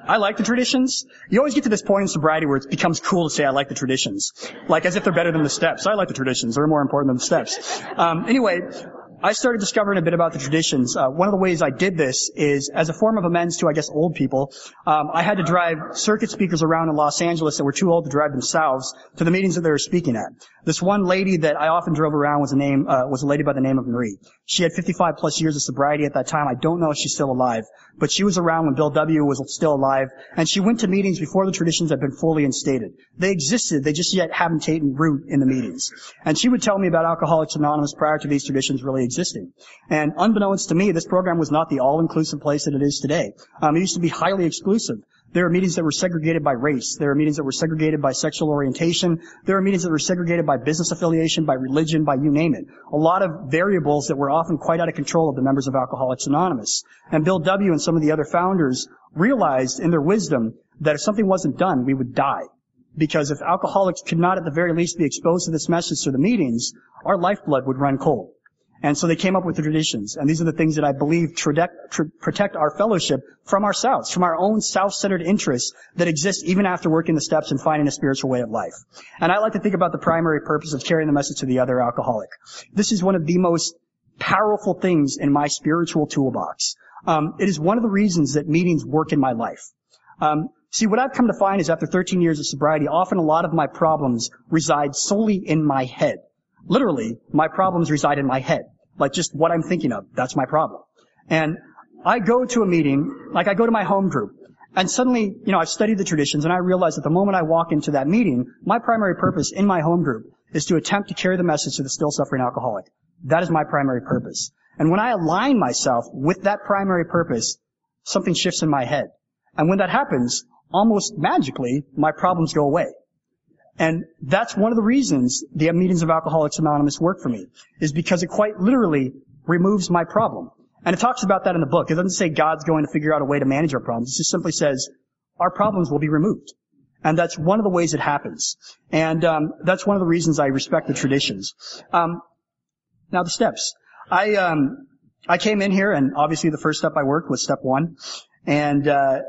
Speaker 2: I like the traditions. You always get to this point in sobriety where it becomes cool to say I like the traditions. Like as if they're better than the steps. I like the traditions. They're more important than the steps. Um, anyway, I started discovering a bit about the traditions. Uh, one of the ways I did this is as a form of amends to, I guess, old people. Um, I had to drive circuit speakers around in Los Angeles that were too old to drive themselves to the meetings that they were speaking at. This one lady that I often drove around was a name uh, was a lady by the name of Marie. She had 55 plus years of sobriety at that time. I don't know if she's still alive, but she was around when Bill W. was still alive, and she went to meetings before the traditions had been fully instated. They existed, they just yet haven't taken root in the meetings. And she would tell me about Alcoholics Anonymous prior to these traditions really existing. And unbeknownst to me, this program was not the all-inclusive place that it is today. Um, it used to be highly exclusive. There are meetings that were segregated by race. There are meetings that were segregated by sexual orientation. There are meetings that were segregated by business affiliation, by religion, by you name it. A lot of variables that were often quite out of control of the members of Alcoholics Anonymous. And Bill W. and some of the other founders realized in their wisdom that if something wasn't done, we would die. Because if alcoholics could not at the very least be exposed to this message through the meetings, our lifeblood would run cold. And so they came up with the traditions. And these are the things that I believe protect our fellowship from ourselves, from our own self-centered interests that exist even after working the steps and finding a spiritual way of life. And I like to think about the primary purpose of carrying the message to the other alcoholic. This is one of the most powerful things in my spiritual toolbox. Um, it is one of the reasons that meetings work in my life. Um, see, what I've come to find is after 13 years of sobriety, often a lot of my problems reside solely in my head. Literally, my problems reside in my head. Like just what I'm thinking of. That's my problem. And I go to a meeting, like I go to my home group, and suddenly, you know, I've studied the traditions and I realize that the moment I walk into that meeting, my primary purpose in my home group is to attempt to carry the message to the still suffering alcoholic. That is my primary purpose. And when I align myself with that primary purpose, something shifts in my head. And when that happens, almost magically, my problems go away. And that's one of the reasons the meetings of Alcoholics Anonymous work for me, is because it quite literally removes my problem. And it talks about that in the book. It doesn't say God's going to figure out a way to manage our problems. It just simply says our problems will be removed. And that's one of the ways it happens. And um, that's one of the reasons I respect the traditions. Um, now the steps. I um, I came in here, and obviously the first step I worked was step one. And uh,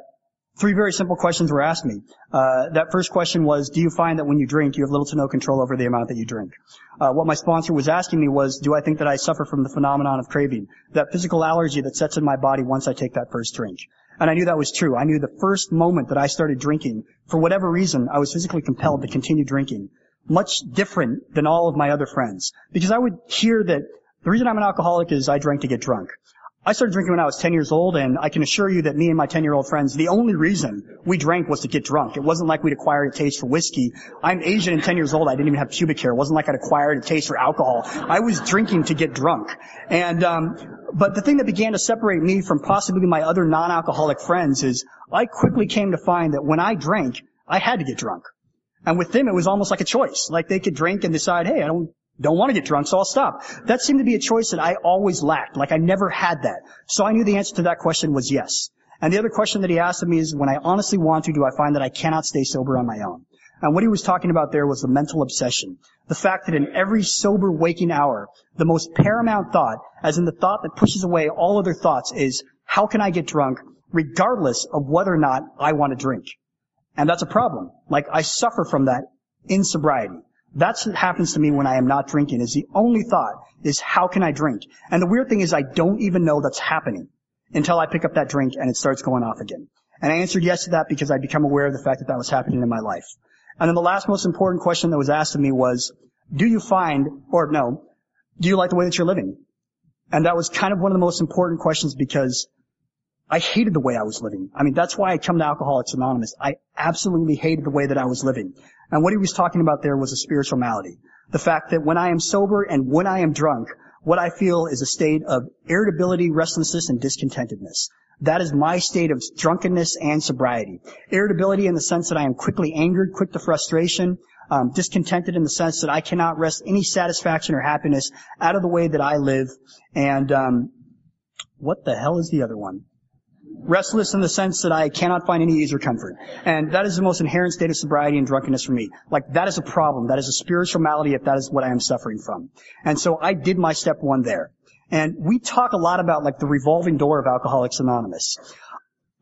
Speaker 2: three very simple questions were asked me. Uh, that first question was, do you find that when you drink, you have little to no control over the amount that you drink? Uh, what my sponsor was asking me was, do I think that I suffer from the phenomenon of craving, that physical allergy that sets in my body once I take that first drink? And I knew that was true. I knew the first moment that I started drinking, for whatever reason, I was physically compelled to continue drinking. much different than all of my other friends. Because I would hear that the reason I'm an alcoholic is I drank to get drunk. I started drinking when I was 10 years old, and I can assure you that me and my 10-year-old friends, the only reason we drank was to get drunk. It wasn't like we'd acquired a taste for whiskey. I'm Asian and 10 years old. I didn't even have pubic hair. It wasn't like I'd acquired a taste for alcohol. I was drinking to get drunk. And, um, but the thing that began to separate me from possibly my other non-alcoholic friends is I quickly came to find that when I drank, I had to get drunk. And with them, it was almost like a choice. Like they could drink and decide, hey, I don't don't want to get drunk, so I'll stop. That seemed to be a choice that I always lacked. Like I never had that. So I knew the answer to that question was yes. And the other question that he asked of me is, when I honestly want to, do I find that I cannot stay sober on my own? And what he was talking about there was the mental obsession. The fact that in every sober waking hour, the most paramount thought, as in the thought that pushes away all other thoughts, is, how can I get drunk, regardless of whether or not I want to drink? And that's a problem. Like, I suffer from that in sobriety. That's what happens to me when I am not drinking is the only thought is how can I drink? And the weird thing is I don't even know that's happening until I pick up that drink and it starts going off again. And I answered yes to that because I'd become aware of the fact that that was happening in my life. And then the last most important question that was asked of me was, do you find, or no, do you like the way that you're living? And that was kind of one of the most important questions because I hated the way I was living. I mean, that's why I come to Alcoholics Anonymous. I absolutely hated the way that I was living. And what he was talking about there was a spiritual malady. The fact that when I am sober and when I am drunk, what I feel is a state of irritability, restlessness, and discontentedness. That is my state of drunkenness and sobriety. Irritability in the sense that I am quickly angered, quick to frustration, um, discontented in the sense that I cannot wrest any satisfaction or happiness out of the way that I live. And um, what the hell is the other one? Restless in the sense that I cannot find any ease or comfort. And that is the most inherent state of sobriety and drunkenness for me. Like that is a problem. That is a spiritual malady if that is what I am suffering from. And so I did my step one there. And we talk a lot about like the revolving door of Alcoholics Anonymous.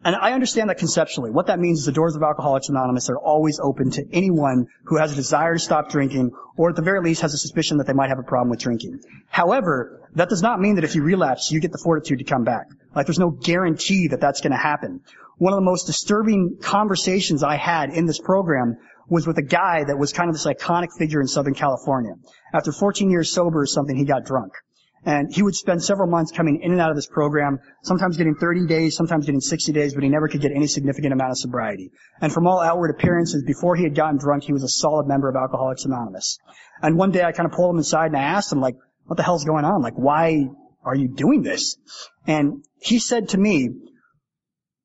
Speaker 2: And I understand that conceptually. What that means is the doors of Alcoholics Anonymous are always open to anyone who has a desire to stop drinking or at the very least has a suspicion that they might have a problem with drinking. However, that does not mean that if you relapse, you get the fortitude to come back. Like there's no guarantee that that's going to happen. One of the most disturbing conversations I had in this program was with a guy that was kind of this iconic figure in Southern California. After 14 years sober or something, he got drunk. And he would spend several months coming in and out of this program, sometimes getting 30 days, sometimes getting 60 days, but he never could get any significant amount of sobriety. And from all outward appearances, before he had gotten drunk, he was a solid member of Alcoholics Anonymous. And one day I kind of pulled him aside and I asked him, like, what the hell's going on? Like, why are you doing this? And he said to me,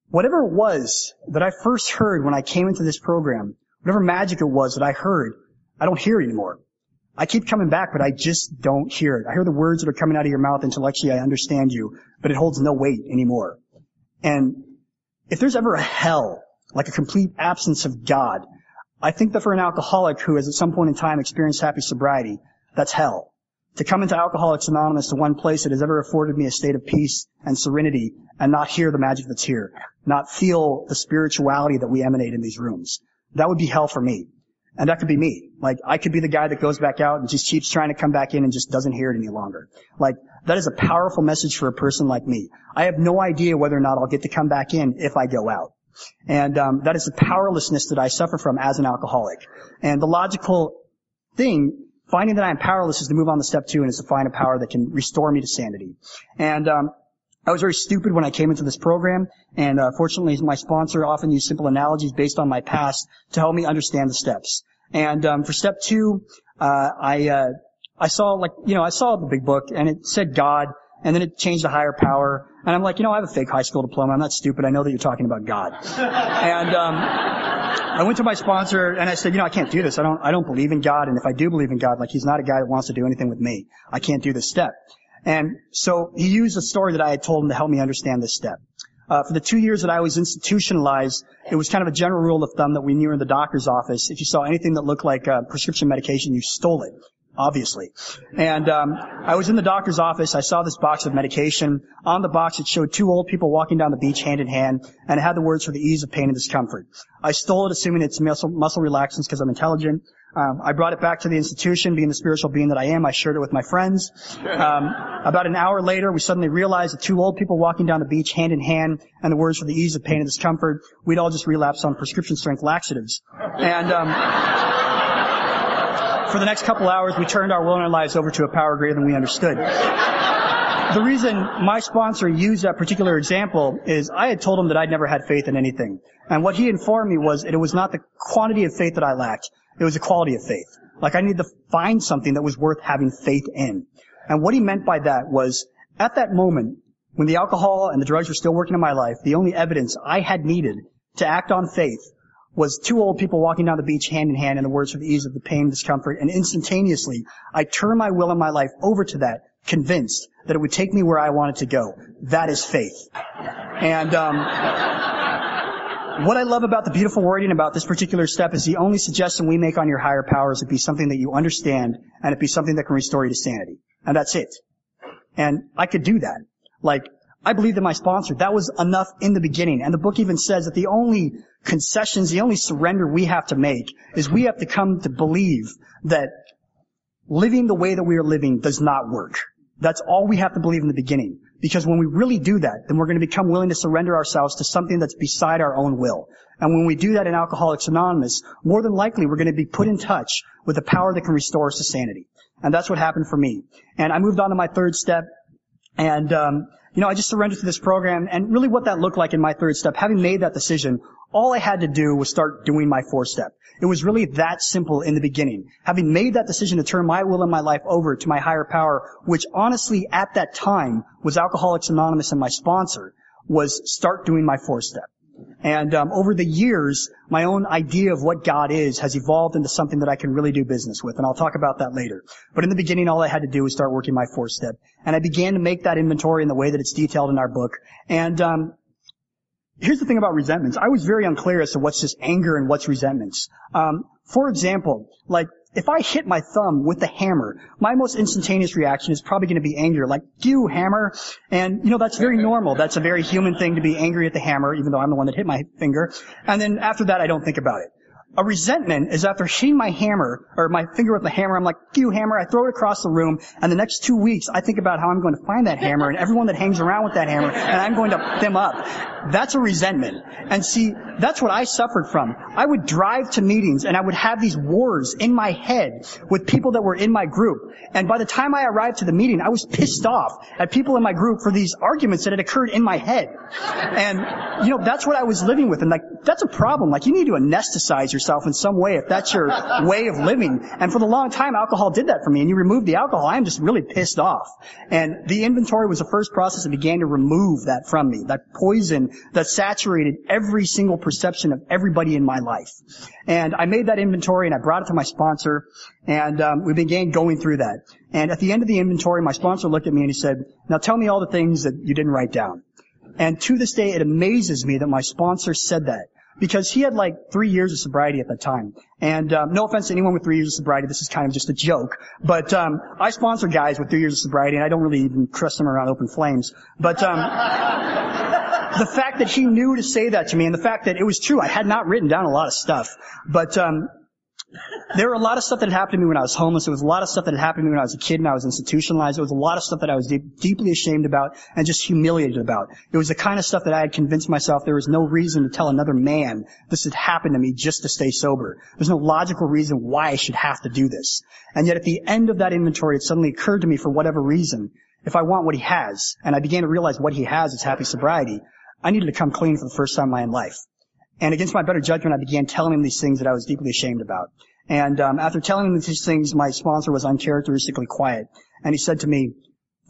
Speaker 2: whatever it was that I first heard when I came into this program, whatever magic it was that I heard, I don't hear anymore. I keep coming back, but I just don't hear it. I hear the words that are coming out of your mouth intellectually. I understand you, but it holds no weight anymore. And if there's ever a hell, like a complete absence of God, I think that for an alcoholic who has at some point in time experienced happy sobriety, that's hell. To come into Alcoholics Anonymous, the one place that has ever afforded me a state of peace and serenity and not hear the magic that's here, not feel the spirituality that we emanate in these rooms. That would be hell for me. And that could be me. Like, I could be the guy that goes back out and just keeps trying to come back in and just doesn't hear it any longer. Like, that is a powerful message for a person like me. I have no idea whether or not I'll get to come back in if I go out. And um, that is the powerlessness that I suffer from as an alcoholic. And the logical thing, finding that I am powerless, is to move on to step two, and is to find a power that can restore me to sanity. And um, I was very stupid when I came into this program, and uh, fortunately, my sponsor often used simple analogies based on my past to help me understand the steps. And um, for step two, uh, I uh, I saw like you know I saw the big book, and it said God, and then it changed to higher power, and I'm like, you know, I have a fake high school diploma. I'm not stupid. I know that you're talking about God. and um, I went to my sponsor and I said, you know, I can't do this. I don't I don't believe in God, and if I do believe in God, like He's not a guy that wants to do anything with me. I can't do this step. And so he used a story that I had told him to help me understand this step. Uh, for the two years that I was institutionalized, it was kind of a general rule of thumb that we knew in the doctor's office. If you saw anything that looked like uh, prescription medication, you stole it, obviously. And um, I was in the doctor's office. I saw this box of medication. On the box, it showed two old people walking down the beach hand in hand, and it had the words for the ease of pain and discomfort. I stole it, assuming it's muscle, muscle relaxants because I'm intelligent. Um, I brought it back to the institution, being the spiritual being that I am. I shared it with my friends. Um, about an hour later, we suddenly realized that two old people walking down the beach hand in hand, and the words for the ease of pain and discomfort, we'd all just relapse on prescription strength laxatives. And um, for the next couple hours, we turned our will and our lives over to a power greater than we understood. the reason my sponsor used that particular example is I had told him that I'd never had faith in anything. And what he informed me was that it was not the quantity of faith that I lacked, it was the quality of faith. Like I needed to find something that was worth having faith in. And what he meant by that was, at that moment, when the alcohol and the drugs were still working in my life, the only evidence I had needed to act on faith was two old people walking down the beach hand in hand in the words the ease of the pain discomfort. And instantaneously, I turned my will and my life over to that, convinced that it would take me where I wanted to go. That is faith. And, um, what I love about the beautiful wording about this particular step is the only suggestion we make on your higher powers it be something that you understand and it be something that can restore you to sanity. And that's it. And I could do that. Like, I believe that my sponsor, that was enough in the beginning. And the book even says that the only concessions, the only surrender we have to make is we have to come to believe that living the way that we are living does not work. That's all we have to believe in the beginning. Because when we really do that, then we're going to become willing to surrender ourselves to something that's beside our own will. And when we do that in Alcoholics Anonymous, more than likely we're going to be put in touch with the power that can restore us to sanity. And that's what happened for me. And I moved on to my third step, and um, you know, I just surrendered to this program, and really what that looked like in my third step, having made that decision, all I had to do was start doing my fourth step. It was really that simple in the beginning. Having made that decision to turn my will and my life over to my higher power, which honestly at that time was Alcoholics Anonymous and my sponsor, was start doing my fourth step. And um, over the years, my own idea of what God is has evolved into something that I can really do business with, and I'll talk about that later. But in the beginning, all I had to do was start working my fourth step, and I began to make that inventory in the way that it's detailed in our book. And um, here's the thing about resentments. I was very unclear as to what's just anger and what's resentments. Um, for example, like if I hit my thumb with the hammer, my most instantaneous reaction is probably going to be anger, like, you hammer. And, you know, that's very normal. That's a very human thing to be angry at the hammer, even though I'm the one that hit my finger. And then after that, I don't think about it. A resentment is after hitting my hammer, or my finger with the hammer, I'm like, you hammer, I throw it across the room, and the next two weeks I think about how I'm going to find that hammer and everyone that hangs around with that hammer, and I'm going to them up. That's a resentment. And see, that's what I suffered from. I would drive to meetings and I would have these wars in my head with people that were in my group. And by the time I arrived to the meeting, I was pissed off at people in my group for these arguments that had occurred in my head. And, you know, that's what I was living with. And like, that's a problem. Like, you need to anesthetize yourself in some way if that's your way of living. And for the long time, alcohol did that for me. And you remove the alcohol, I'm just really pissed off. And the inventory was the first process that began to remove that from me. That poison that saturated every single perception of everybody in my life. And I made that inventory and I brought it to my sponsor and um, we began going through that. And at the end of the inventory, my sponsor looked at me and he said, now tell me all the things that you didn't write down. And to this day, it amazes me that my sponsor said that because he had like three years of sobriety at that time. And um, no offense to anyone with three years of sobriety, this is kind of just a joke. But um, I sponsor guys with three years of sobriety, and I don't really even trust them around open flames. But um, the fact that he knew to say that to me, and the fact that it was true, I had not written down a lot of stuff, but um, there were a lot of stuff that happened to me when I was homeless. There was a lot of stuff that had happened to me when I was a kid and I was institutionalized. There was a lot of stuff that I was deep, deeply ashamed about and just humiliated about. It was the kind of stuff that I had convinced myself there was no reason to tell another man this had happened to me just to stay sober. There's no logical reason why I should have to do this. And yet at the end of that inventory, it suddenly occurred to me for whatever reason, if I want what he has, and I began to realize what he has is happy sobriety, I needed to come clean for the first time in my life. And against my better judgment, I began telling him these things that I was deeply ashamed about. And um, after telling him these things, my sponsor was uncharacteristically quiet. And he said to me,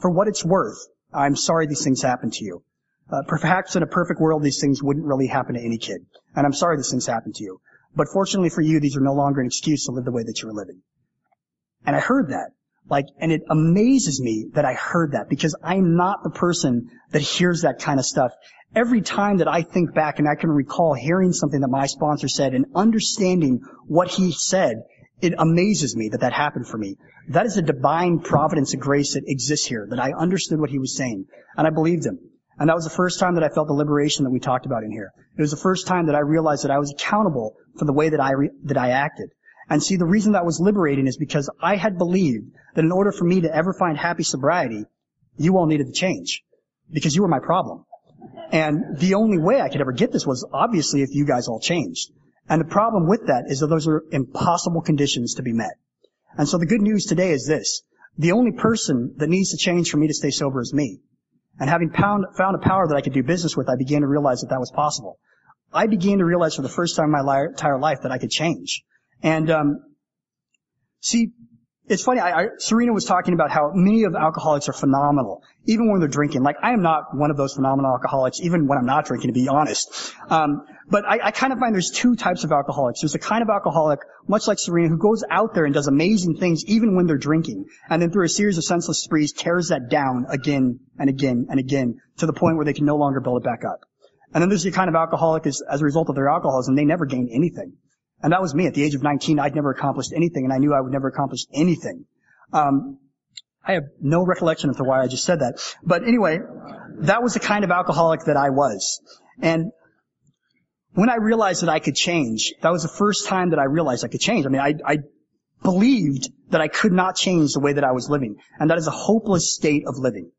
Speaker 2: for what it's worth, I'm sorry these things happened to you. Uh, perhaps in a perfect world, these things wouldn't really happen to any kid. And I'm sorry these things happened to you. But fortunately for you, these are no longer an excuse to live the way that you were living. And I heard that. Like, and it amazes me that I heard that because I'm not the person that hears that kind of stuff every time that I think back and I can recall hearing something that my sponsor said and understanding what he said, it amazes me that that happened for me. That is a divine providence and grace that exists here, that I understood what he was saying. And I believed him. And that was the first time that I felt the liberation that we talked about in here. It was the first time that I realized that I was accountable for the way that I, re- that I acted. And see, the reason that was liberating is because I had believed that in order for me to ever find happy sobriety, you all needed to change. Because you were my problem. And the only way I could ever get this was obviously if you guys all changed. And the problem with that is that those are impossible conditions to be met. And so the good news today is this. The only person that needs to change for me to stay sober is me. And having found, found a power that I could do business with, I began to realize that that was possible. I began to realize for the first time in my entire life that I could change. And um, see, it's funny. I, I, Serena was talking about how many of alcoholics are phenomenal, even when they're drinking. Like I am not one of those phenomenal alcoholics, even when I'm not drinking, to be honest. Um, but I, I kind of find there's two types of alcoholics. There's a kind of alcoholic, much like Serena, who goes out there and does amazing things even when they're drinking, and then through a series of senseless sprees tears that down again and again and again to the point where they can no longer build it back up. And then there's the kind of alcoholic as a result of their alcoholism, they never gain anything. And that was me. At the age of 19, I'd never accomplished anything, and I knew I would never accomplish anything. Um, I have no recollection of why I just said that. But anyway, that was the kind of alcoholic that I was. And when I realized that I could change, that was the first time that I realized I could change. I mean, I, I believed that I could not change the way that I was living. And that is a hopeless state of living.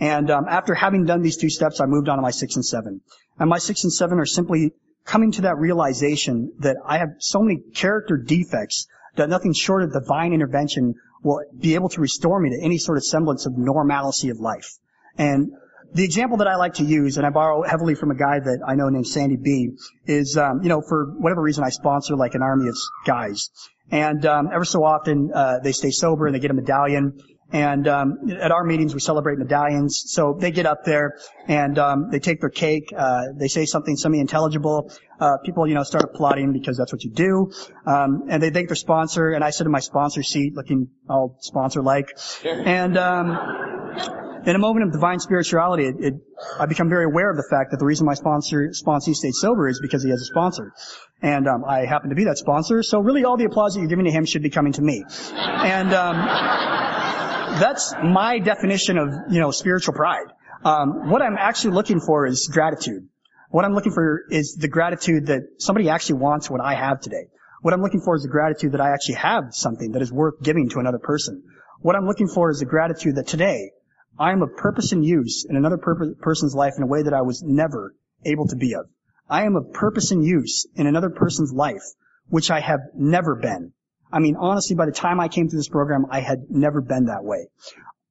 Speaker 2: And um, after having done these two steps, I moved on to my six and seven. And my six and seven are simply coming to that realization that I have so many character defects that nothing short of divine intervention will be able to restore me to any sort of semblance of normalcy of life. And the example that I like to use, and I borrow heavily from a guy that I know named Sandy B, is, um, you know, for whatever reason I sponsor like an army of guys. And um, ever so often uh, they stay sober and they get a medallion. And um, at our meetings, we celebrate medallions. So they get up there and um, they take their cake. Uh, they say something semi-intelligible. Uh, people, you know, start applauding because that's what you do. Um, and they thank their sponsor. And I sit in my sponsor seat, looking all sponsor-like. And um, in a moment of divine spirituality, it, it, I become very aware of the fact that the reason my sponsor sponsee stayed sober is because he has a sponsor, and um, I happen to be that sponsor. So really, all the applause that you're giving to him should be coming to me, and. Um, that's my definition of, you know, spiritual pride. Um, what I'm actually looking for is gratitude. What I'm looking for is the gratitude that somebody actually wants what I have today. What I'm looking for is the gratitude that I actually have something that is worth giving to another person. What I'm looking for is the gratitude that today I am of purpose and use in another person's life in a way that I was never able to be of. I am of purpose and use in another person's life, which I have never been. I mean, honestly, by the time I came to this program, I had never been that way.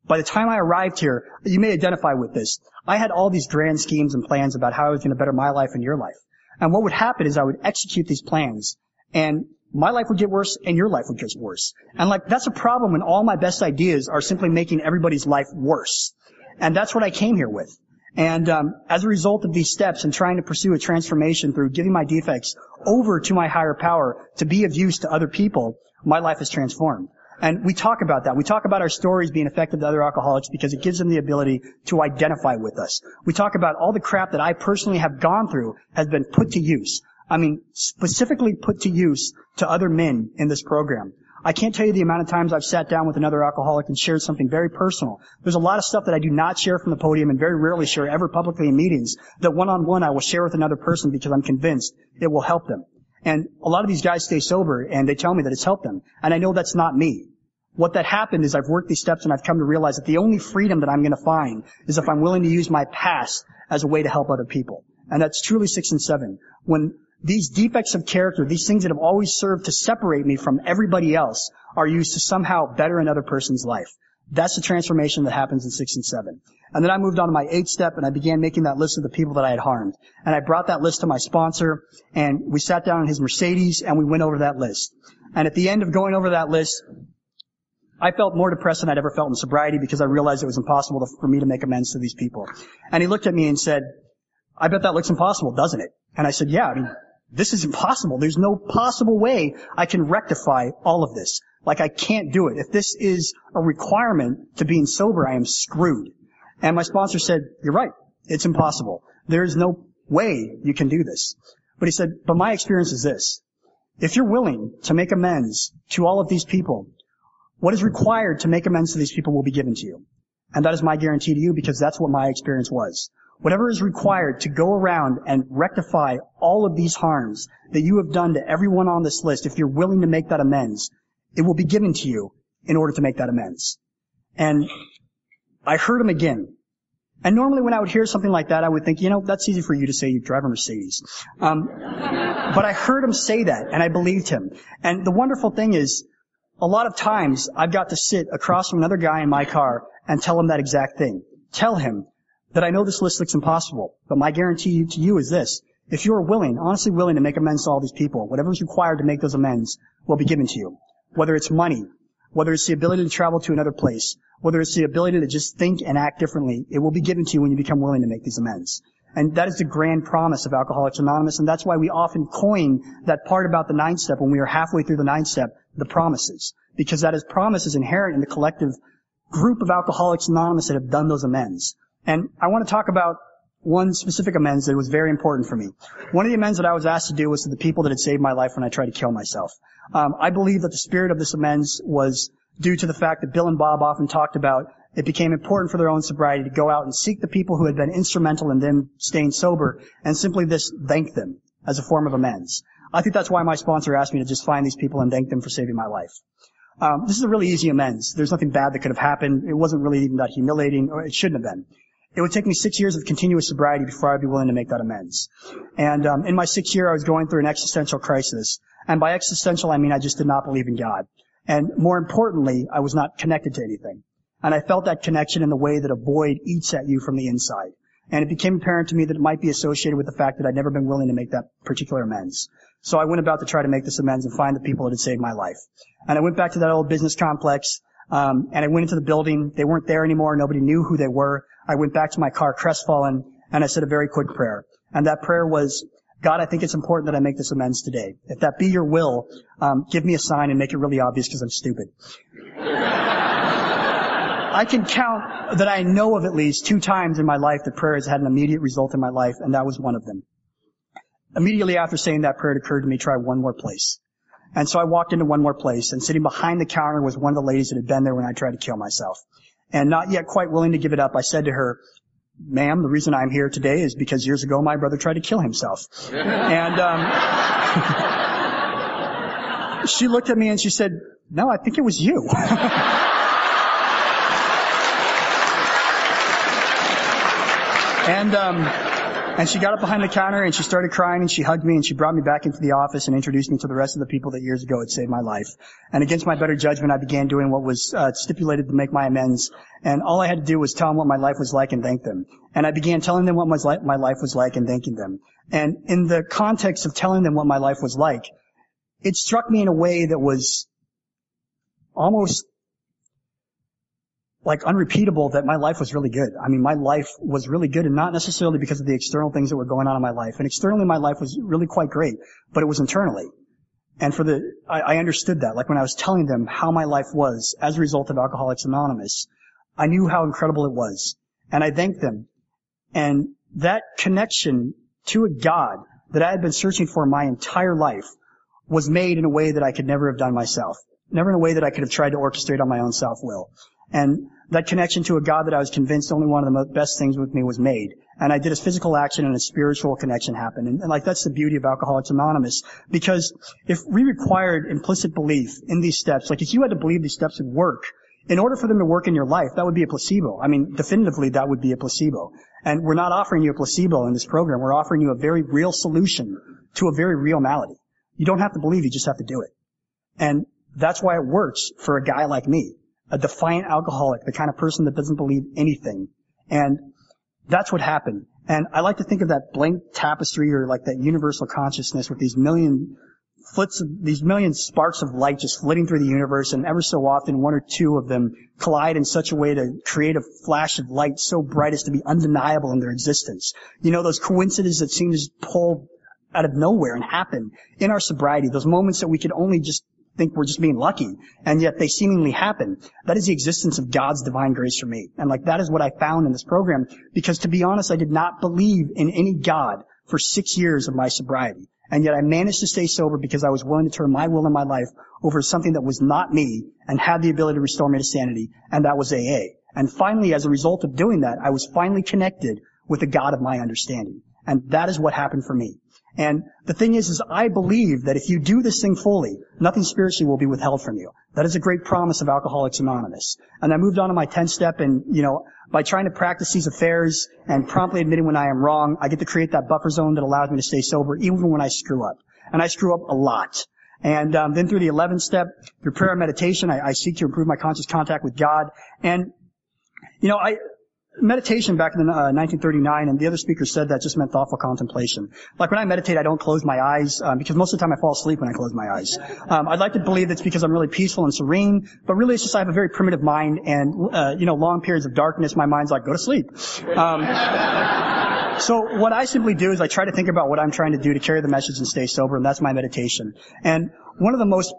Speaker 2: By the time I arrived here, you may identify with this. I had all these grand schemes and plans about how I was going to better my life and your life. And what would happen is I would execute these plans and my life would get worse and your life would get worse. And like, that's a problem when all my best ideas are simply making everybody's life worse. And that's what I came here with. And um, as a result of these steps and trying to pursue a transformation through giving my defects over to my higher power to be of use to other people, my life is transformed. And we talk about that. We talk about our stories being effective to other alcoholics because it gives them the ability to identify with us. We talk about all the crap that I personally have gone through has been put to use. I mean, specifically put to use to other men in this program. I can't tell you the amount of times I've sat down with another alcoholic and shared something very personal. There's a lot of stuff that I do not share from the podium and very rarely share ever publicly in meetings that one-on-one I will share with another person because I'm convinced it will help them. And a lot of these guys stay sober and they tell me that it's helped them. And I know that's not me. What that happened is I've worked these steps and I've come to realize that the only freedom that I'm going to find is if I'm willing to use my past as a way to help other people. And that's truly six and seven. When these defects of character, these things that have always served to separate me from everybody else are used to somehow better another person's life. That's the transformation that happens in six and seven. And then I moved on to my eighth step and I began making that list of the people that I had harmed. And I brought that list to my sponsor and we sat down in his Mercedes and we went over that list. And at the end of going over that list, I felt more depressed than I'd ever felt in sobriety because I realized it was impossible to, for me to make amends to these people. And he looked at me and said, I bet that looks impossible, doesn't it? And I said, yeah, I mean, this is impossible. There's no possible way I can rectify all of this. Like I can't do it. If this is a requirement to being sober, I am screwed. And my sponsor said, you're right. It's impossible. There's no way you can do this. But he said, but my experience is this. If you're willing to make amends to all of these people, what is required to make amends to these people will be given to you. And that is my guarantee to you because that's what my experience was. Whatever is required to go around and rectify all of these harms that you have done to everyone on this list, if you're willing to make that amends, it will be given to you in order to make that amends. And I heard him again. And normally when I would hear something like that, I would think, you know, that's easy for you to say. You drive a Mercedes. Um, but I heard him say that, and I believed him. And the wonderful thing is, a lot of times I've got to sit across from another guy in my car and tell him that exact thing. Tell him that I know this list looks impossible, but my guarantee to you is this. If you are willing, honestly willing to make amends to all these people, whatever is required to make those amends will be given to you. Whether it's money, whether it's the ability to travel to another place, whether it's the ability to just think and act differently, it will be given to you when you become willing to make these amends. And that is the grand promise of Alcoholics Anonymous, and that's why we often coin that part about the ninth step when we are halfway through the ninth step, the promises. Because that is promises inherent in the collective group of Alcoholics Anonymous that have done those amends. And I want to talk about one specific amends that was very important for me. One of the amends that I was asked to do was to the people that had saved my life when I tried to kill myself. Um, I believe that the spirit of this amends was due to the fact that Bill and Bob often talked about it became important for their own sobriety to go out and seek the people who had been instrumental in them staying sober and simply just thank them as a form of amends. I think that's why my sponsor asked me to just find these people and thank them for saving my life. Um, this is a really easy amends. There's nothing bad that could have happened. It wasn't really even that humiliating, or it shouldn't have been. It would take me six years of continuous sobriety before I'd be willing to make that amends. And um, in my sixth year, I was going through an existential crisis. And by existential, I mean I just did not believe in God. And more importantly, I was not connected to anything. And I felt that connection in the way that a void eats at you from the inside. And it became apparent to me that it might be associated with the fact that I'd never been willing to make that particular amends. So I went about to try to make this amends and find the people that had saved my life. And I went back to that old business complex, um, and I went into the building. They weren't there anymore. Nobody knew who they were. I went back to my car crestfallen, and I said a very quick prayer. And that prayer was, God, I think it's important that I make this amends today. If that be your will, um, give me a sign and make it really obvious because I'm stupid. I can count that I know of at least two times in my life that prayer has had an immediate result in my life, and that was one of them. Immediately after saying that prayer, it occurred to me try one more place. And so I walked into one more place, and sitting behind the counter was one of the ladies that had been there when I tried to kill myself. And not yet quite willing to give it up, I said to her, ma'am, the reason I'm here today is because years ago my brother tried to kill himself. and um, she looked at me and she said, no, I think it was you. and um, and she got up behind the counter and she started crying and she hugged me and she brought me back into the office and introduced me to the rest of the people that years ago had saved my life. And against my better judgment, I began doing what was uh, stipulated to make my amends. And all I had to do was tell them what my life was like and thank them. And I began telling them what my life was like and thanking them. And in the context of telling them what my life was like, it struck me in a way that was almost like unrepeatable that my life was really good. I mean, my life was really good and not necessarily because of the external things that were going on in my life. And externally my life was really quite great, but it was internally. And for the, I, I understood that. Like when I was telling them how my life was as a result of Alcoholics Anonymous, I knew how incredible it was. And I thanked them. And that connection to a God that I had been searching for my entire life was made in a way that I could never have done myself. Never in a way that I could have tried to orchestrate on my own self-will. And that connection to a God that I was convinced only one of the best things with me was made. And I did a physical action and a spiritual connection happen. And, and, like that's the beauty of Alcoholics Anonymous. Because if we required implicit belief in these steps, like if you had to believe these steps would work, in order for them to work in your life, that would be a placebo. I mean, definitively that would be a placebo. And we're not offering you a placebo in this program. We're offering you a very real solution to a very real malady. You don't have to believe, you just have to do it. And that's why it works for a guy like me a defiant alcoholic, the kind of person that doesn't believe anything. And that's what happened. And I like to think of that blank tapestry or like that universal consciousness with these million flits of, these million sparks of light just flitting through the universe and ever so often one or two of them collide in such a way to create a flash of light so bright as to be undeniable in their existence. You know, those coincidences that seem to just pull out of nowhere and happen in our sobriety, those moments that we could only just think we're just being lucky, and yet they seemingly happen. That is the existence of God's divine grace for me. And like that is what I found in this program, because to be honest, I did not believe in any God for six years of my sobriety. And yet I managed to stay sober because I was willing to turn my will and my life over to something that was not me and had the ability to restore me to sanity, and that was AA. And finally, as a result of doing that, I was finally connected with the God of my understanding. And that is what happened for me. And the thing is, is I believe that if you do this thing fully, nothing spiritually will be withheld from you. That is a great promise of Alcoholics Anonymous. And I moved on to my 10th step and, you know, by trying to practice these affairs and promptly admitting when I am wrong, I get to create that buffer zone that allows me to stay sober even when I screw up. And I screw up a lot. And um, then through the 11th step, through prayer and meditation, I, I seek to improve my conscious contact with God. And, you know, I, meditation back in uh, 1939, and the other speaker said that just meant thoughtful contemplation. Like when I meditate, I don't close my eyes um, because most of the time I fall asleep when I close my eyes. Um, I'd like to believe that's because I'm really peaceful and serene, but really it's just I have a very primitive mind, and uh, you know, long periods of darkness, my mind's like, go to sleep. Um, so what I simply do is I try to think about what I'm trying to do to carry the message and stay sober, and that's my meditation. And one of the most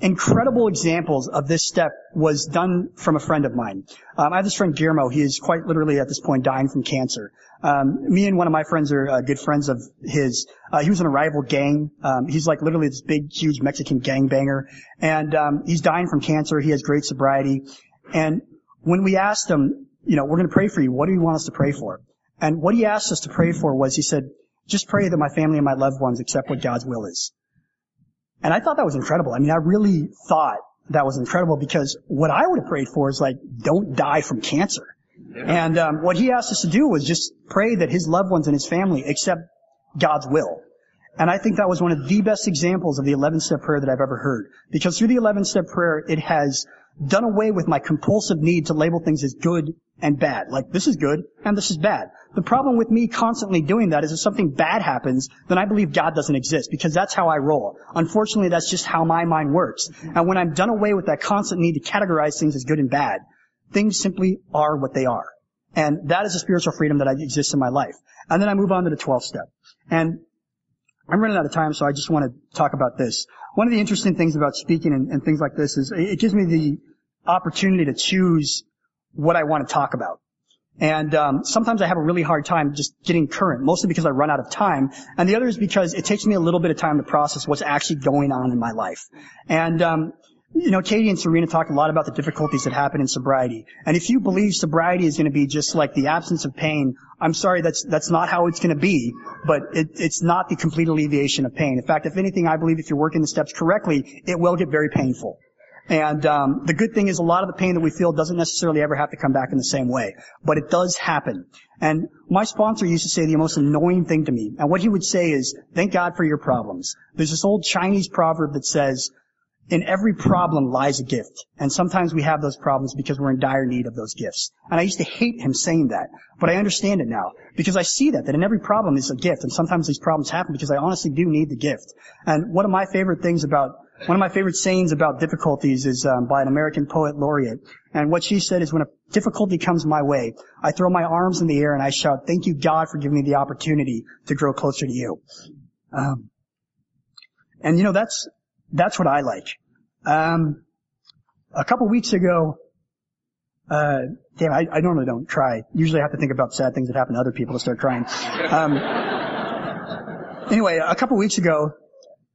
Speaker 2: incredible examples of this step was done from a friend of mine. Um, I have this friend Guillermo. He is quite literally at this point dying from cancer. Um, me and one of my friends are uh, good friends of his. Uh, he was in a rival gang. Um, he's like literally this big, huge Mexican gangbanger, and um, he's dying from cancer. He has great sobriety, and when we asked him, you know, we're going to pray for you. What do you want us to pray for? And what he asked us to pray for was, he said, just pray that my family and my loved ones accept what God's will is. And I thought that was incredible. I mean, I really thought that was incredible because what I would have prayed for is like, don't die from cancer. Yeah. And um, what he asked us to do was just pray that his loved ones and his family accept God's will. And I think that was one of the best examples of the 11 step prayer that I've ever heard. Because through the 11 step prayer, it has done away with my compulsive need to label things as good and bad. Like, this is good and this is bad. The problem with me constantly doing that is if something bad happens, then I believe God doesn't exist because that's how I roll. Unfortunately, that's just how my mind works. And when I'm done away with that constant need to categorize things as good and bad, things simply are what they are. And that is a spiritual freedom that exists in my life. And then I move on to the 12th step. And I'm running out of time, so I just want to talk about this. One of the interesting things about speaking and, and things like this is it gives me the opportunity to choose what I want to talk about. And um, sometimes I have a really hard time just getting current, mostly because I run out of time, and the other is because it takes me a little bit of time to process what's actually going on in my life. And um, you know, Katie and Serena talked a lot about the difficulties that happen in sobriety. And if you believe sobriety is going to be just like the absence of pain, I'm sorry, that's that's not how it's going to be. But it, it's not the complete alleviation of pain. In fact, if anything, I believe if you're working the steps correctly, it will get very painful. And um, the good thing is a lot of the pain that we feel doesn't necessarily ever have to come back in the same way, but it does happen. And my sponsor used to say the most annoying thing to me, and what he would say is, "Thank God for your problems." There's this old Chinese proverb that says, "In every problem lies a gift," and sometimes we have those problems because we're in dire need of those gifts. And I used to hate him saying that, but I understand it now because I see that that in every problem is a gift, and sometimes these problems happen because I honestly do need the gift. And one of my favorite things about one of my favorite sayings about difficulties is um, by an American poet laureate. And what she said is, when a difficulty comes my way, I throw my arms in the air and I shout, thank you God for giving me the opportunity to grow closer to you. Um, and you know, that's, that's what I like. Um, a couple weeks ago, uh, damn, I, I, normally don't cry. Usually I have to think about sad things that happen to other people to start crying. Um, anyway, a couple weeks ago,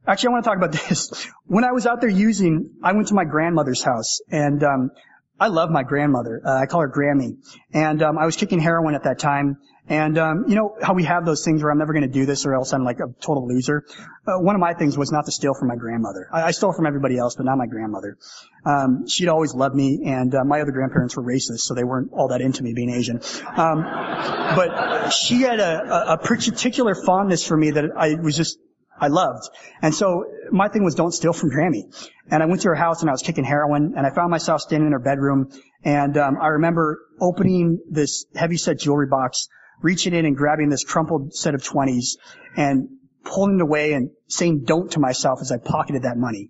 Speaker 2: Actually, I want to talk about this. When I was out there using, I went to my grandmother's house, and um, I love my grandmother. Uh, I call her Grammy, and um, I was kicking heroin at that time. And um, you know how we have those things where I'm never going to do this, or else I'm like a total loser. Uh, one of my things was not to steal from my grandmother. I, I stole from everybody else, but not my grandmother. Um, she'd always loved me, and uh, my other grandparents were racist, so they weren't all that into me being Asian. Um, but she had a, a, a particular fondness for me that I was just I loved. And so my thing was don't steal from Grammy. And I went to her house and I was kicking heroin and I found myself standing in her bedroom and um, I remember opening this heavy set jewelry box, reaching in and grabbing this crumpled set of 20s and pulling it away and saying don't to myself as I pocketed that money.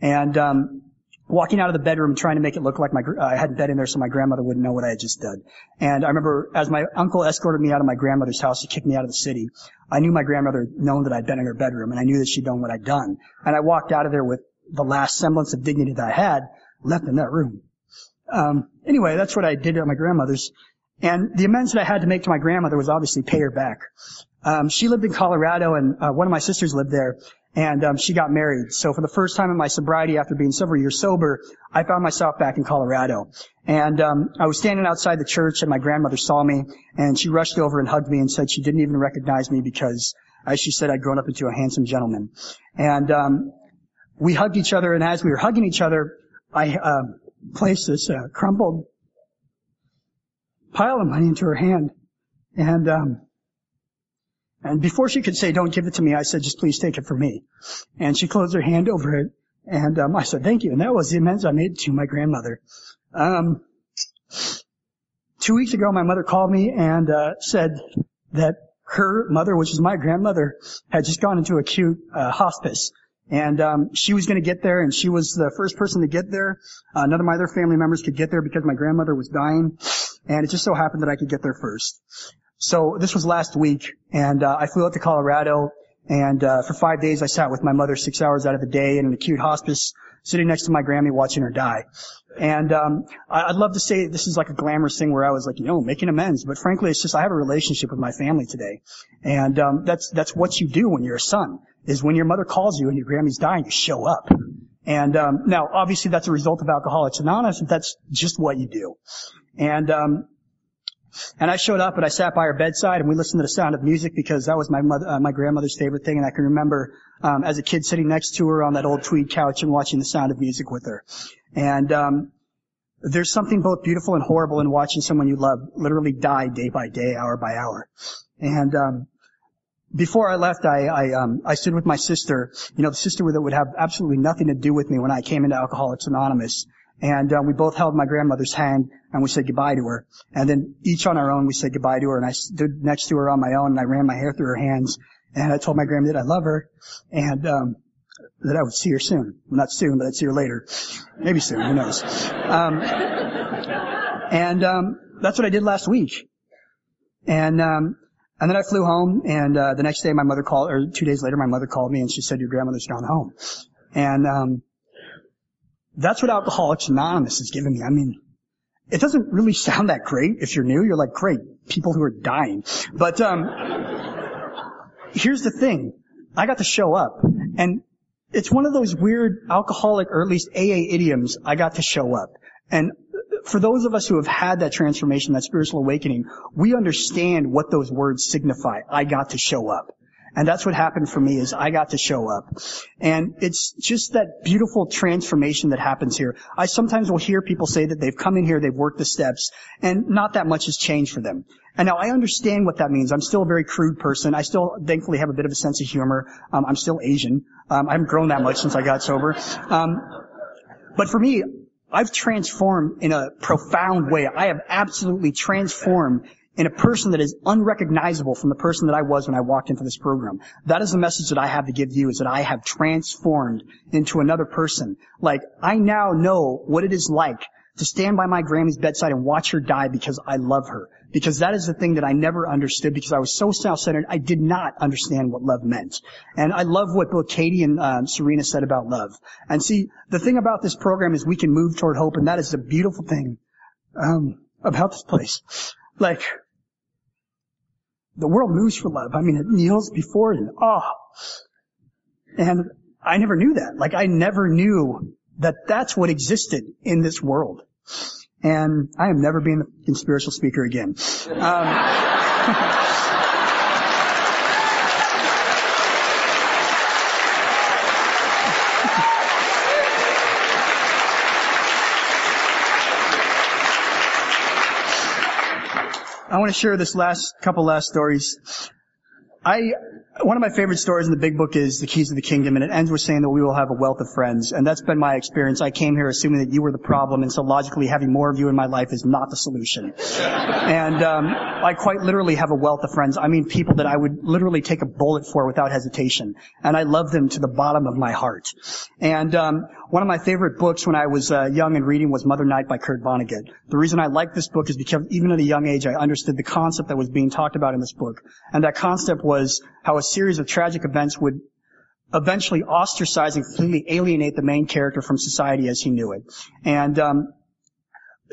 Speaker 2: And um, walking out of the bedroom trying to make it look like my I hadn't bed in there so my grandmother wouldn't know what I had just done. And I remember as my uncle escorted me out of my grandmother's house to kick me out of the city, I knew my grandmother had known that I'd been in her bedroom and I knew that she'd known what I'd done. And I walked out of there with the last semblance of dignity that I had left in that room. Um, anyway, that's what I did at my grandmother's. And the amends that I had to make to my grandmother was obviously pay her back. Um, she lived in Colorado and uh, one of my sisters lived there and um, she got married. So for the first time in my sobriety, after being several years sober, I found myself back in Colorado. And um, I was standing outside the church, and my grandmother saw me, and she rushed over and hugged me and said she didn't even recognize me because, as she said, I'd grown up into a handsome gentleman. And um, we hugged each other, and as we were hugging each other, I uh, placed this uh, crumpled pile of money into her hand, and um, And before she could say, don't give it to me, I said, just please take it for me. And she closed her hand over it. And um, I said, thank you. And that was the amends I made to my grandmother. Um, two weeks ago, my mother called me and uh, said that her mother, which is my grandmother, had just gone into acute uh, hospice. And um, she was going to get there, and she was the first person to get there. Uh, none of my other family members could get there because my grandmother was dying, and it just so happened that I could get there first. So this was last week, and uh, I flew out to Colorado, and uh, for five days I sat with my mother six hours out of the day in an acute hospice, sitting next to my Grammy watching her die. And um, I'd love to say this is like a glamorous thing where I was like, you know, making amends, but frankly, it's just I have a relationship with my family today, and um, that's that's what you do when you're a son. Is when your mother calls you and your Grammy's dying, you show up. And um, now, obviously, that's a result of Alcoholics Anonymous, but that's just what you do. And um, and I showed up and I sat by her bedside and we listened to the sound of music because that was my mother, uh, my grandmother's favorite thing. And I can remember um, as a kid sitting next to her on that old tweed couch and watching the sound of music with her. And um, there's something both beautiful and horrible in watching someone you love literally die day by day, hour by hour. And um, before I left, I I, um, I stood with my sister. You know, the sister that would have absolutely nothing to do with me when I came into Alcoholics Anonymous. And uh, we both held my grandmother's hand and we said goodbye to her. And then each on our own, we said goodbye to her. And I stood next to her on my own and I ran my hair through her hands. And I told my grandmother that I love her and um, that I would see her soon. Well, not soon, but I'd see her later. Maybe soon. Who knows? Um, and um, that's what I did last week. And um, and then I flew home, and uh, the next day my mother called, or two days later my mother called me and she said, "Your grandmother's gone home." And um, that's what Alcoholics Anonymous has given me. I mean, it doesn't really sound that great if you're new. You're like, great, people who are dying. But um, here's the thing. I got to show up. And it's one of those weird alcoholic, or at least AA idioms, I got to show up. And for those of us who have had that transformation, that spiritual awakening, we understand what those words signify. I got to show up. And that's what happened for me is I got to show up. And it's just that beautiful transformation that happens here. I sometimes will hear people say that they've come in here, they've worked the steps, and not that much has changed for them. And now I understand what that means. I'm still a very crude person. I still thankfully have a bit of a sense of humor. Um, I'm still Asian. Um, I haven't grown that much since I got sober. Um, but for me, I've transformed in a profound way. I have absolutely transformed in a person that is unrecognizable from the person that I was when I walked into this program. That is the message that I have to give you is that I have transformed into another person. Like, I now know what it is like to stand by my Grammy's bedside and watch her die because I love her. Because that is the thing that I never understood because I was so self-centered, I did not understand what love meant. And I love what both Katie and um, Serena said about love. And see, the thing about this program is we can move toward hope, and that is the beautiful thing um, about this place. Like, the world moves for love. I mean, it kneels before it in awe. And I never knew that. Like, I never knew that that's what existed in this world. And I am never being the spiritual speaker again. Um, I want to share this last couple last stories. I one of my favorite stories in the big book is The Keys of the Kingdom, and it ends with saying that we will have a wealth of friends. And that's been my experience. I came here assuming that you were the problem, and so logically having more of you in my life is not the solution. and um, I quite literally have a wealth of friends. I mean people that I would literally take a bullet for without hesitation. And I love them to the bottom of my heart. And um, one of my favorite books when I was uh, young and reading was Mother Night by Kurt Vonnegut. The reason I like this book is because even at a young age I understood the concept that was being talked about in this book. And that concept was how a series of tragic events would eventually ostracize and completely alienate the main character from society as he knew it. And um,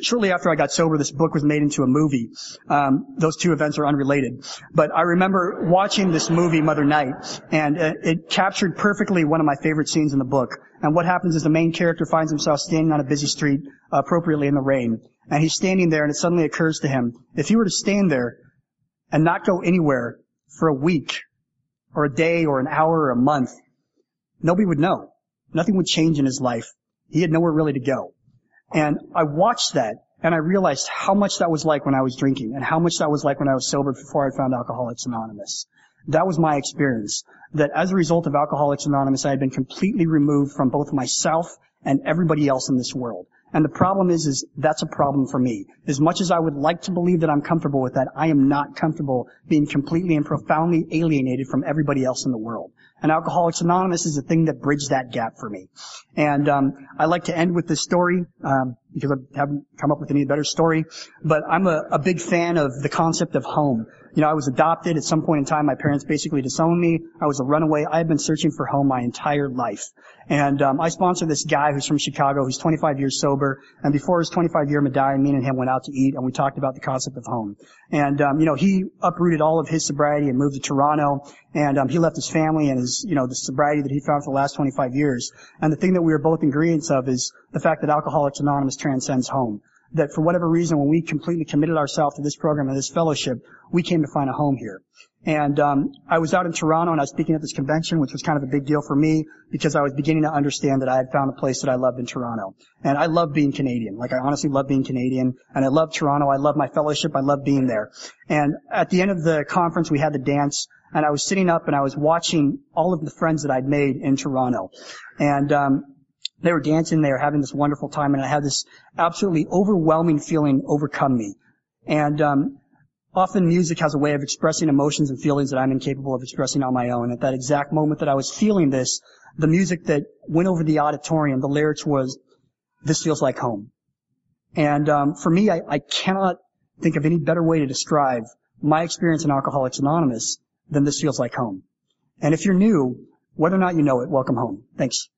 Speaker 2: shortly after I got sober, this book was made into a movie. Um, those two events are unrelated, but I remember watching this movie, Mother Night, and it, it captured perfectly one of my favorite scenes in the book. And what happens is the main character finds himself standing on a busy street, uh, appropriately in the rain, and he's standing there, and it suddenly occurs to him, if he were to stand there and not go anywhere for a week, or a day, or an hour, or a month, nobody would know. Nothing would change in his life. He had nowhere really to go. And I watched that and I realized how much that was like when I was drinking and how much that was like when I was sober before I found Alcoholics Anonymous. That was my experience. That as a result of Alcoholics Anonymous, I had been completely removed from both myself and everybody else in this world. And the problem is, is that's a problem for me. As much as I would like to believe that I'm comfortable with that, I am not comfortable being completely and profoundly alienated from everybody else in the world. And Alcoholics Anonymous is the thing that bridged that gap for me. And um, I like to end with this story um, because I haven't come up with any better story. But I'm a, a big fan of the concept of home you know, I was adopted at some point in time. My parents basically disowned me. I was a runaway. I had been searching for home my entire life. And um, I sponsor this guy who's from Chicago, who's 25 years sober. And before his 25 year medallion, me and him went out to eat, and we talked about the concept of home. And um, you know, he uprooted all of his sobriety and moved to Toronto. And um, he left his family and his, you know, the sobriety that he found for the last 25 years. And the thing that we are both ingredients of is the fact that Alcoholics Anonymous transcends home that for whatever reason, when we completely committed ourselves to this program and this fellowship, we came to find a home here. And um, I was out in Toronto and I was speaking at this convention, which was kind of a big deal for me because I was beginning to understand that I had found a place that I loved in Toronto. And I love being Canadian. Like I honestly love being Canadian, and I love Toronto. I love my fellowship. I love being there. And at the end of the conference, we had the dance, and I was sitting up and I was watching all of the friends that I'd made in Toronto. And um, they were dancing, they were having this wonderful time, and I had this absolutely overwhelming feeling overcome me. And um, often music has a way of expressing emotions and feelings that I'm incapable of expressing on my own. At that exact moment that I was feeling this, the music that went over the auditorium, the lyrics was, "This feels like home." And um, for me, I, I cannot think of any better way to describe my experience in Alcoholics Anonymous than "This feels like home." And if you're new, whether or not you know it, welcome home. Thanks.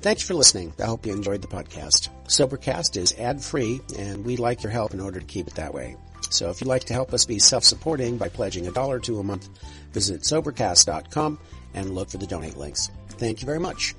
Speaker 1: Thanks for listening. I hope you enjoyed the podcast. Sobercast is ad-free, and we'd like your help in order to keep it that way. So if you'd like to help us be self-supporting by pledging a dollar to a month, visit Sobercast.com and look for the donate links. Thank you very much.